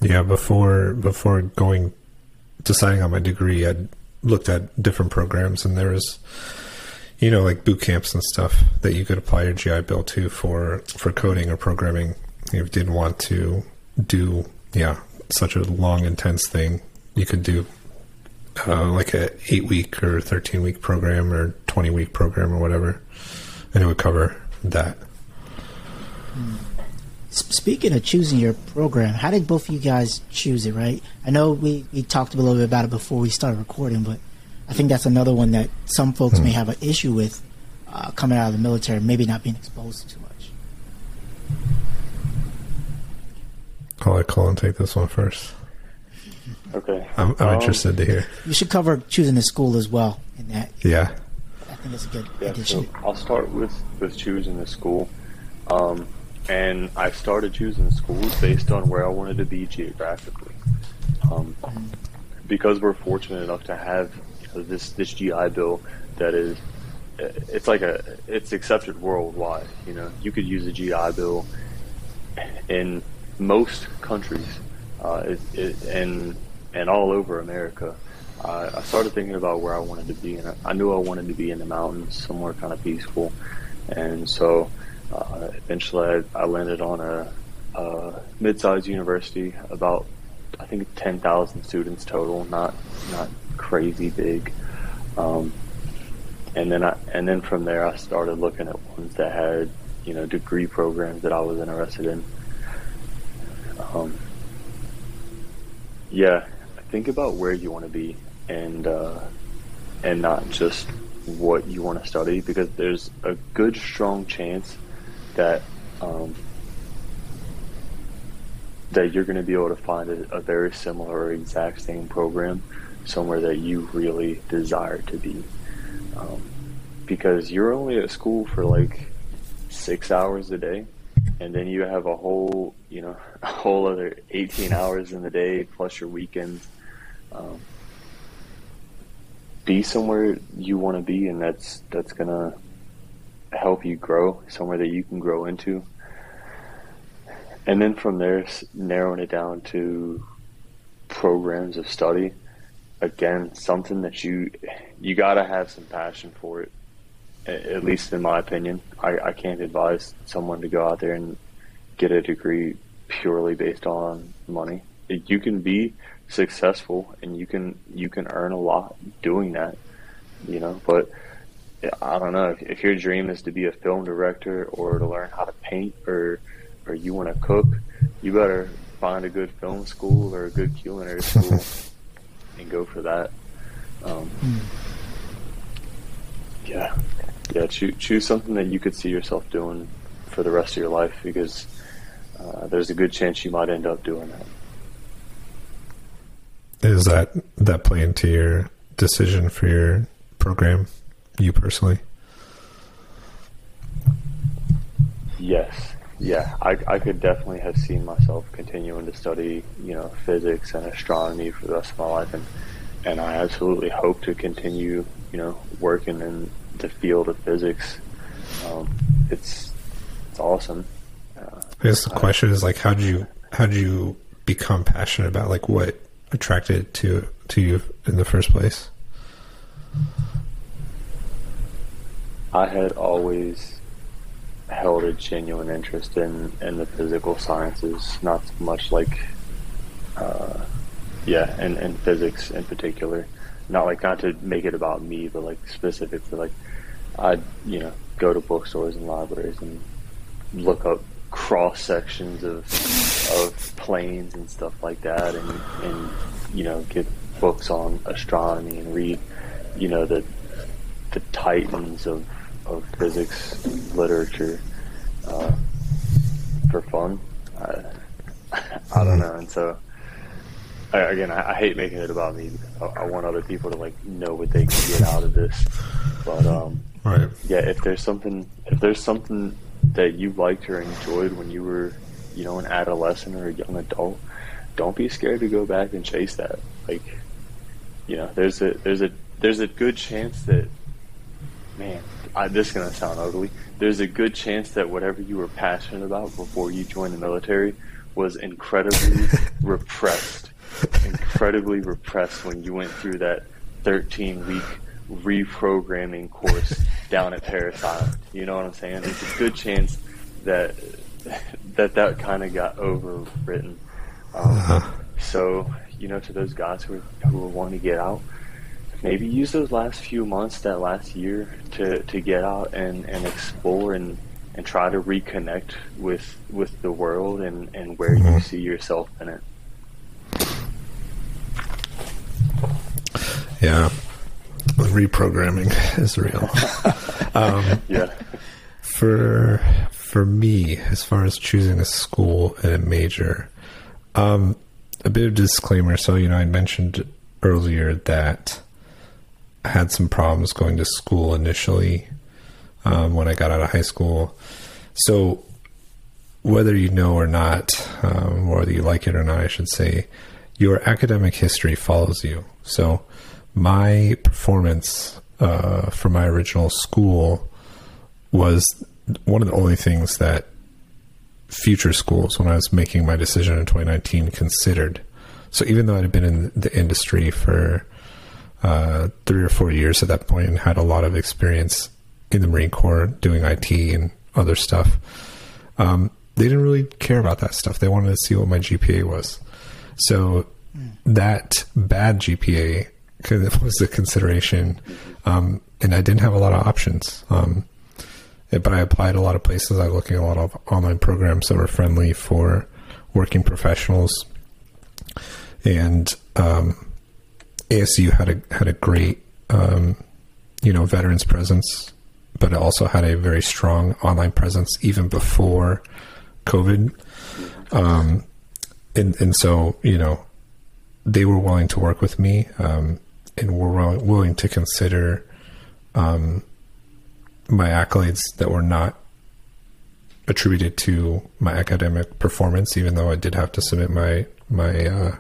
Yeah, before before going deciding on my degree, I looked at different programs, and there was, you know, like boot camps and stuff that you could apply your GI Bill to for for coding or programming. If you didn't want to do, yeah, such a long, intense thing, you could do uh, like a eight week or thirteen week program or twenty week program or whatever, and it would cover that. Speaking of choosing your program, how did both of you guys choose it? Right? I know we, we talked a little bit about it before we started recording, but I think that's another one that some folks may have an issue with uh, coming out of the military, maybe not being exposed to too much. I'll let Cullen take this one first. Okay. I'm, I'm Um, interested to hear. You should cover choosing the school as well. In that, Yeah. I think it's a good Yeah, addition. so I'll start with, with choosing the school. Um, and I started choosing schools based on where I wanted to be geographically. Um, because we're fortunate enough to have you know, this this GI Bill that is, it's like a it's accepted worldwide. You know, you could use a GI Bill in most countries, uh, it, it, and and all over America. I, started thinking about where I wanted to be, and I knew I wanted to be in the mountains, somewhere kind of peaceful. And so, uh, eventually, I, I landed on a, a mid-sized university, about I think ten thousand students total, not not crazy big. Um, and then I and then from there, I started looking at ones that had you know degree programs that I was interested in. Um, yeah, think about where you want to be and uh, and not just what you want to study because there's a good strong chance that um, that you're going to be able to find a, a very similar or exact same program somewhere that you really desire to be. Um, because you're only at school for like six hours a day and then you have a whole you know a whole other 18 hours in the day plus your weekends. Um, be somewhere you want to be and that's that's gonna help you grow somewhere that you can grow into. And then from there narrowing it down to programs of study. Again something that you you got to have some passion for it at least in my opinion. I, I can't advise someone to go out there and get a degree purely based on money. You can be successful and you can you can earn a lot doing that you know but I don't know if, if your dream is to be a film director or to learn how to paint or or you want to cook you better find a good film school or a good culinary school and go for that. Um, yeah. Yeah choose, choose something that you could see yourself doing for the rest of your life because uh, there's a good chance you might end up doing that. Is that that play into your decision for your program, you personally? Yes. Yeah, I, I could definitely have seen myself continuing to study, you know, physics and astronomy for the rest of my life, and and I absolutely hope to continue, you know, working in the field of physics. Um, it's it's awesome. Uh, I guess the question is like, how did you how did you become passionate about like what attracted to to you in the first place? I had always held a genuine interest in, in the physical sciences, not so much like, uh, yeah, and, and physics in particular. Not like, not to make it about me, but like specifically, like, I'd, you know, go to bookstores and libraries and look up cross sections of, of planes and stuff like that and, and, you know, get books on astronomy and read, you know, the, the titans of, of physics literature uh, for fun. I, I don't know, and so I, again, I, I hate making it about me. I, I want other people to like know what they can get out of this. But um, Right. yeah, if there's something, if there's something that you liked or enjoyed when you were, you know, an adolescent or a young adult, don't be scared to go back and chase that. Like, you know, there's a there's a there's a good chance that man, I, this is gonna sound ugly. There's a good chance that whatever you were passionate about before you joined the military was incredibly repressed, incredibly repressed when you went through that 13 week reprogramming course down at Parris Island. You know what I'm saying? There's a good chance that that that kind of got overwritten. Um, so you know, to those guys who are, who are wanting to get out, maybe use those last few months, that last year, to, to get out and, and explore and and try to reconnect with with the world and and where mm-hmm. you see yourself in it. Yeah, reprogramming is real. um, yeah. For for me, as far as choosing a school and a major, um, a bit of disclaimer. So you know, I mentioned earlier that had some problems going to school initially um, when I got out of high school. So whether you know or not, um, whether you like it or not, I should say, your academic history follows you. So my performance uh, for my original school was one of the only things that future schools, when I was making my decision in 2019, considered. So even though I had been in the industry for uh, three or four years at that point and had a lot of experience in the Marine Corps doing IT and other stuff, um, they didn't really care about that stuff. They wanted to see what my GPA was. So mm. that bad GPA was a consideration, um, and I didn't have a lot of options. Um, but I applied a lot of places. I was looking at a lot of online programs that were friendly for working professionals, and um, ASU had a had a great um, you know veterans presence, but it also had a very strong online presence even before COVID. Um, and and so you know they were willing to work with me um, and were willing to consider um, my accolades that were not attributed to my academic performance, even though I did have to submit my my uh,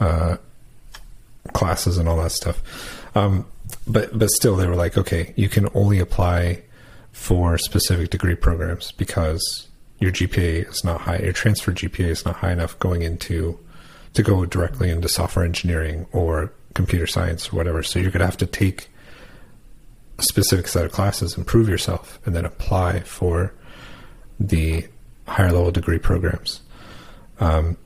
uh, classes and all that stuff. Um, but but still, they were like, okay, you can only apply for specific degree programs because your GPA is not high. Your transfer GPA is not high enough going into to go directly into software engineering or computer science or whatever. So you're going to have to take a specific set of classes, improve yourself, and then apply for the higher level degree programs. Um,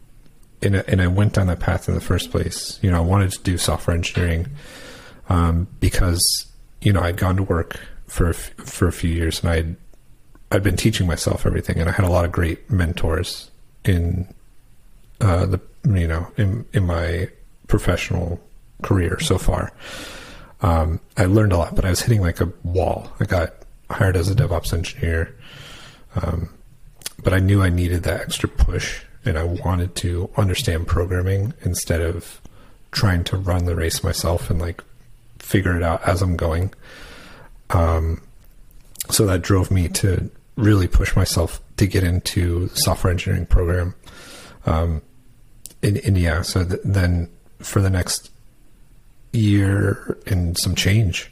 and, and I went down that path in the first place. You know, I wanted to do software engineering um, because you know I'd gone to work for a f- for a few years and I'd I'd been teaching myself everything, and I had a lot of great mentors in uh, the you know in in my professional career so far. Um, I learned a lot, but I was hitting like a wall. I got hired as a DevOps engineer, um, but I knew I needed that extra push and I wanted to understand programming instead of trying to run the race myself and like figure it out as I'm going. Um, so that drove me to really push myself to get into the software engineering program. Um, and, and, yeah, so th- then for the next year and some change,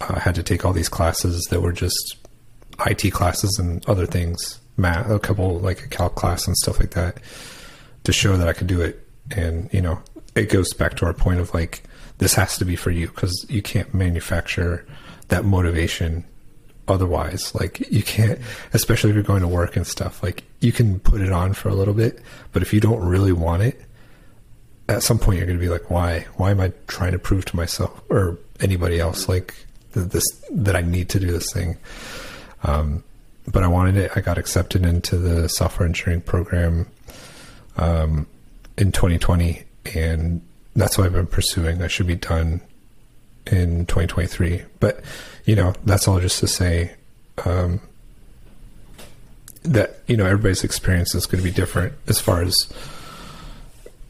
I had to take all these classes that were just IT classes and other things math, a couple like a calc class and stuff like that to show that I could do it. And, you know, it goes back to our point of like, this has to be for you because you can't manufacture that motivation otherwise. Like, you can't, especially if you're going to work and stuff, like, you can put it on for a little bit, but if you don't really want it, at some point you're going to be like, why? Why am I trying to prove to myself or anybody else like that this that I need to do this thing? Um, but I wanted it. I got accepted into the software engineering program um, in 2020, and that's what I've been pursuing. I should be done in 2023. But you know, that's all just to say um, that you know everybody's experience is going to be different as far as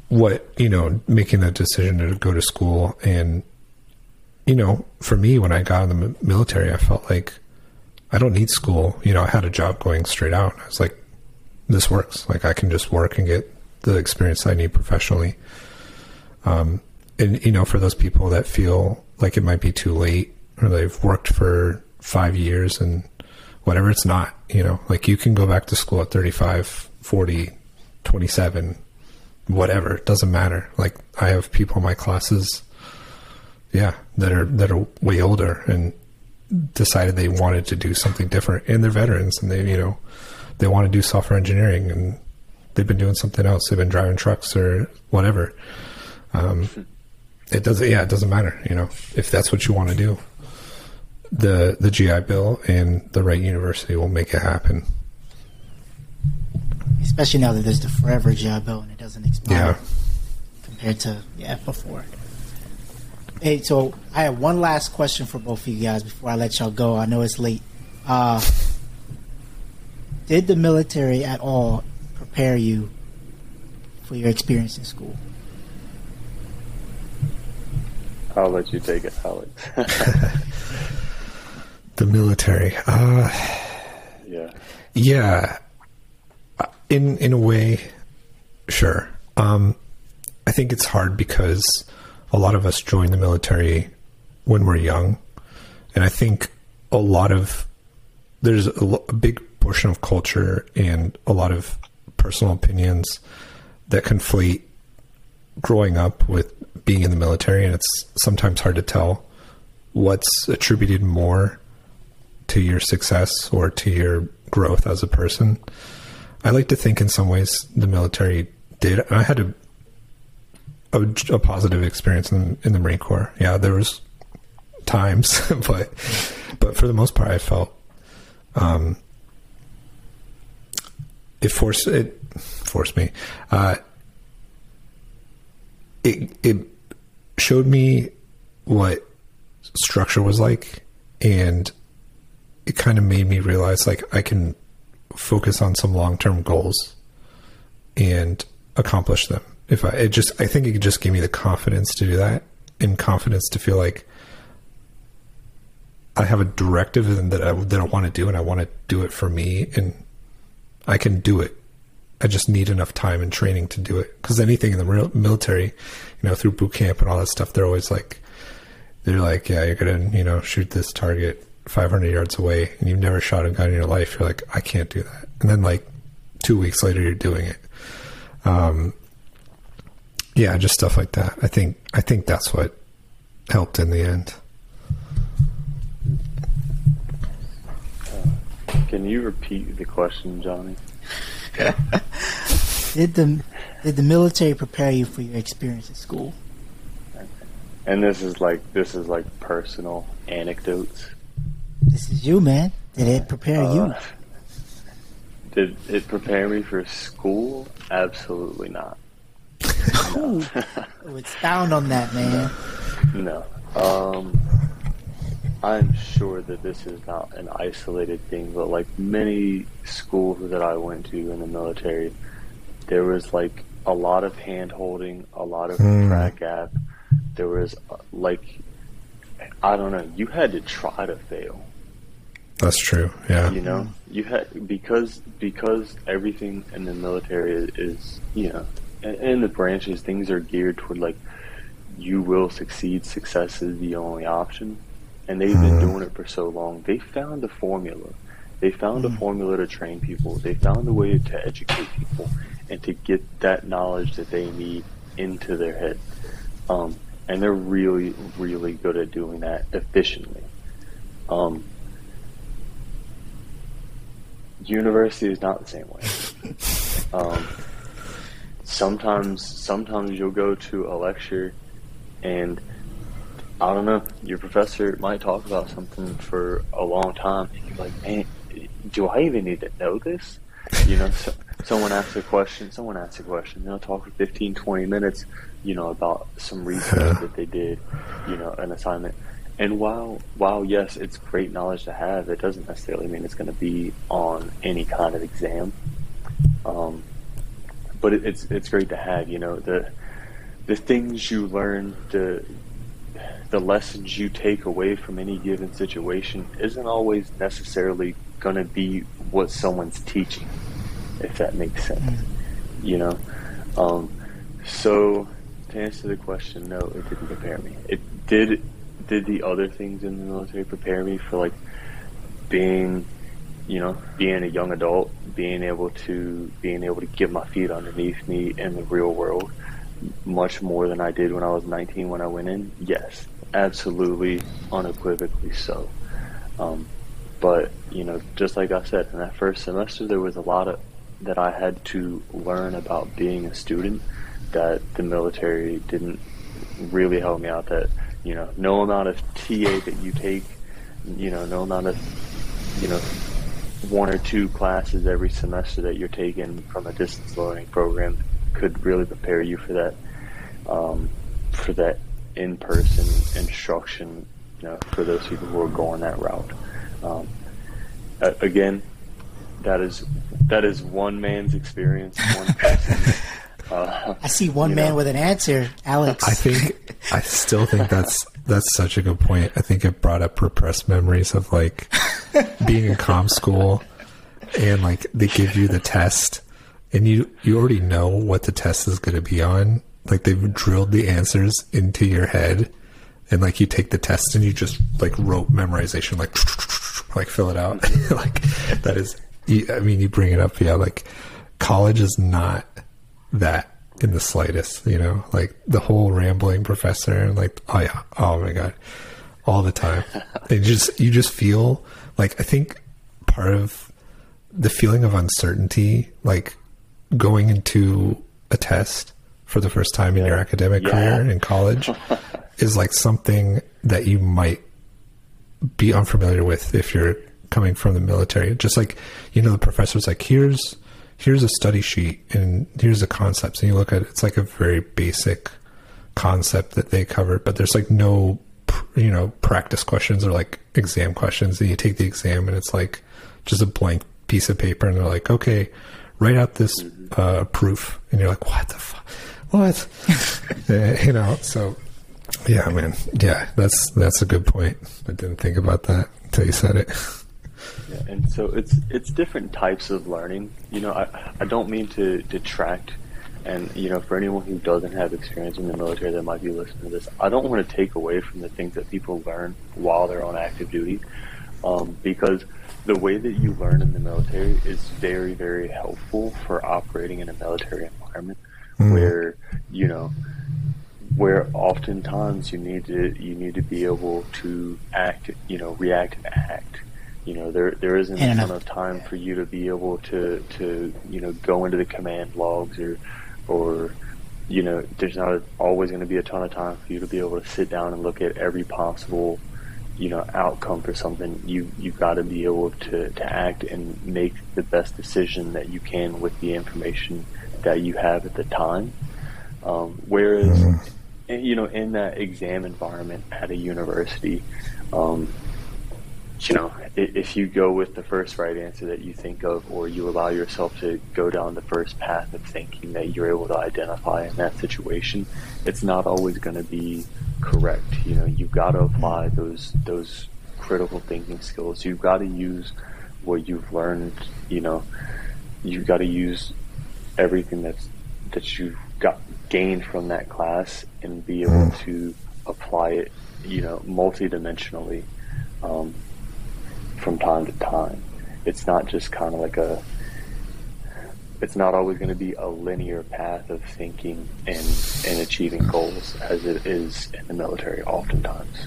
what you know making that decision to go to school and you know for me when i got in the military i felt like I don't need school. You know, I had a job going straight out. I was like, this works. Like I can just work and get the experience I need professionally. Um, and you know, for those people that feel like it might be too late or they've worked for five years and whatever, it's not, you know, like you can go back to school at 35, 40, 27, whatever. It doesn't matter. Like I have people in my classes, yeah, that are, that are way older and decided they wanted to do something different and they're veterans and they you know they want to do software engineering and they've been doing something else they've been driving trucks or whatever um, it doesn't yeah it doesn't matter you know if that's what you want to do the the GI Bill and the right university will make it happen. Especially now that there's the forever GI Bill and it doesn't expire Yeah. compared to yeah before. Hey, so I have one last question for both of you guys before I let y'all go. I know it's late. Uh, did the military at all prepare you for your experience in school? I'll let you take it, Alex. The military. Uh, yeah. Yeah, in in a way, sure. Um, I think it's hard because a lot of us join the military when we're young, and I think a lot of there's a, a big portion of culture and a lot of personal opinions that conflate growing up with being in the military, and it's sometimes hard to tell what's attributed more to your success or to your growth as a person. I like to think in some ways the military did. I had a a, a positive experience in, in the Marine Corps. Yeah, there was times, but but for the most part, I felt um, it forced it forced me. Uh, it it showed me what structure was like, and it kind of made me realize like I can focus on some long term goals and accomplish them. If I it just I think it could just gave me the confidence to do that and confidence to feel like I have a directive that I that I want to do and I want to do it for me and I can do it. I just need enough time and training to do it. Because anything in the military, you know, through boot camp and all that stuff, they're always like, they're like, yeah, you're gonna, you know, shoot this target 500 yards away, and you've never shot a gun in your life. You're like, I can't do that. And then like two weeks later, you're doing it. Um, yeah, just stuff like that. I think I think that's what helped in the end. Can you repeat the question, Johnny? Did the did the military prepare you for your experience at school? And this is like this is like personal anecdotes. This is you, man. Did it prepare you? Uh, Did it prepare me for school? Absolutely not. Ooh, oh, expound on that, man. No. Um, I'm sure that this is not an isolated thing, but like many schools that I went to in the military, there was like a lot of hand holding, a lot of Hmm. track gap. There was uh, like, I don't know, you had to try to fail. That's true. Yeah. You know, you had because because everything in the military is, is you know, in, the branches things are geared toward like you will succeed. Success is the only option, and they've been doing it for so long. They found a formula. They found a formula to train people. They found a way to educate people and to get that knowledge that they need into their head. Um, and they're really, really good at doing that efficiently. Um, university is not the same way. um, sometimes, sometimes you'll go to a lecture, and I don't know, your professor might talk about something for a long time, and you're like, man, do I even need to know this? You know, so, someone asks a question, someone asks a question, they'll talk for 15, 20 minutes, you know, about some research that they did, you know, an assignment. And while while yes, it's great knowledge to have, it doesn't necessarily mean it's going to be on any kind of exam. Um, but it, it's it's great to have. You know the the things you learn, the the lessons you take away from any given situation isn't always necessarily going to be what someone's teaching, if that makes sense. You know, um, so to answer the question, no, it didn't prepare me. It did did the other things in the military prepare me for like being you know being a young adult being able to being able to get my feet underneath me in the real world much more than I did when I was 19 when I went in? Yes absolutely unequivocally so. Um, but you know just like I said in that first semester there was a lot of that I had to learn about being a student that the military didn't really help me out that you know no amount of TA that you take you know, no amount of, you know, one or two classes every semester that you're taking from a distance learning program could really prepare you for that, um, for that in-person instruction, you know, for those people who are going that route. Um, again, that is that is one man's experience. One person. Uh, I see one man know. with an answer, Alex. I think I still think that's that's such a good point. I think it brought up repressed memories of like being in com school and like they give you the test and you you already know what the test is going to be on. Like they've drilled the answers into your head and like you take the test and you just like rote memorization like like fill it out like that is I mean you bring it up yeah like college is not that in the slightest, you know, like the whole rambling professor and like, oh yeah, oh my God, all the time. and just, you just feel like, I think part of the feeling of uncertainty, like going into a test for the first time in your academic yeah. career in college is like something that you might be unfamiliar with if you're coming from the military. Just like, you know, the professor's like, here's, here's a study sheet and here's the concepts and you look at it, it's like a very basic concept that they covered but there's like no you know practice questions or like exam questions and you take the exam and it's like just a blank piece of paper and they're like okay write out this uh, proof. And you're like what the fuck what? You know so yeah man. Yeah that's that's a good point. I didn't think about that until you said it. Yeah, and so it's it's different types of learning. You know, I I don't mean to detract, and you know, for anyone who doesn't have experience in the military that might be listening to this, I don't want to take away from the things that people learn while they're on active duty, um, because the way that you learn in the military is very very helpful for operating in a military environment mm. where you know where oftentimes you need to you need to be able to act you know react and act you know, there there isn't a ton of time for you to be able to to you know go into the command logs or or you know, there's not always going to be a ton of time for you to be able to sit down and look at every possible you know outcome for something you you've got to be able to to act and make the best decision that you can with the information that you have at the time um, whereas mm-hmm. you know in that exam environment at a university um, you know, if you go with the first right answer that you think of, or you allow yourself to go down the first path of thinking that you're able to identify in that situation, it's not always going to be correct. You know, you've got to apply those those critical thinking skills. You've got to use what you've learned. You know, you've got to use everything that's that you've got gained from that class and be able to apply it. You know, multidimensionally. Um, from time to time. It's not just kind of like a. It's not always going to be a linear path of thinking and and achieving goals as it is in the military, oftentimes.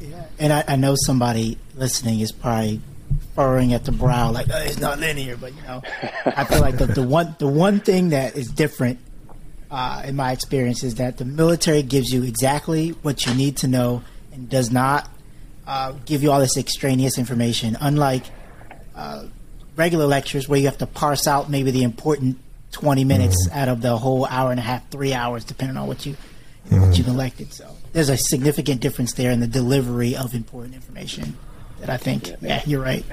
Yeah, and I, I know somebody listening is probably furrowing at the brow, like oh, it's not linear. But you know, I feel like the, the one the one thing that is different uh, in my experience is that the military gives you exactly what you need to know and does not uh, give you all this extraneous information, unlike uh, regular lectures where you have to parse out maybe the important 20 minutes mm-hmm. out of the whole hour and a half, three hours, depending on what you mm-hmm. what you've elected. So there's a significant difference there in the delivery of important information. That I think, yeah, yeah you're right.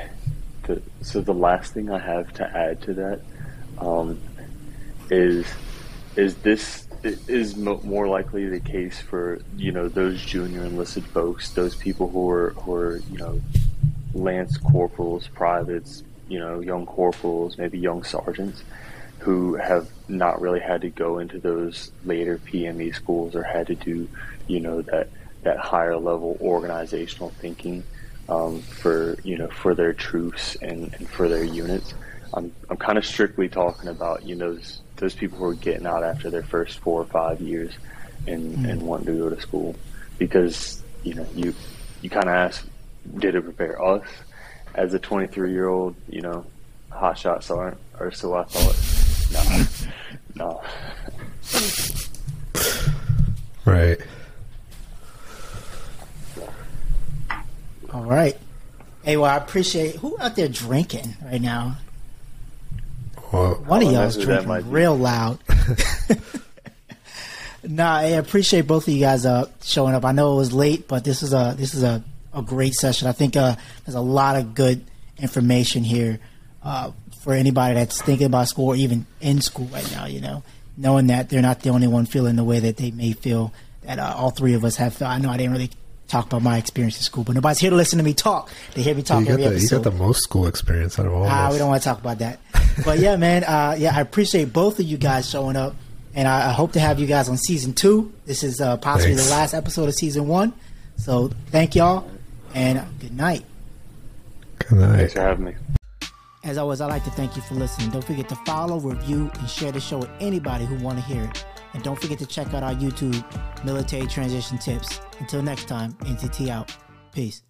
The, so the last thing I have to add to that um, is is this is more likely the case for you know those junior enlisted folks, those people who are who are you know lance corporals, privates, you know young corporals, maybe young sergeants, who have not really had to go into those later PME schools or had to do you know that that higher level organizational thinking um, for you know for their troops and, and for their units. I'm I'm kind of strictly talking about you know those people who are getting out after their first four or five years and mm. and wanting to go to school because you know you you kind of ask did it prepare us as a 23 year old you know hot shot sergeant or so I thought no no right All right. Hey, well, I appreciate who out there drinking right now. Well, One of y'all wonder is drinking real loud. nah, I appreciate both of you guys uh, showing up. I know it was late, but this is a this is a, a great session. I think uh, there's a lot of good information here uh, for anybody that's thinking about school or even in school right now. You know, knowing that they're not the only one feeling the way that they may feel that uh, all three of us have felt. I know I didn't really talk about my experience in school, but nobody's here to listen to me talk. They hear me talk you got, every the, you got the most school experience out of all Ah, of we don't want to talk about that. But yeah, man. Uh, yeah, I appreciate both of you guys showing up, and I, I hope to have you guys on season two. This is uh, possibly Thanks. the last episode of season one. So thank y'all, and good night. Good night. Thanks for having me. As always, I'd like to thank you for listening. Don't forget to follow, review, and share the show with anybody who want to hear it. And don't forget to check out our YouTube, Military Transition Tips. Until next time, MTT out. Peace.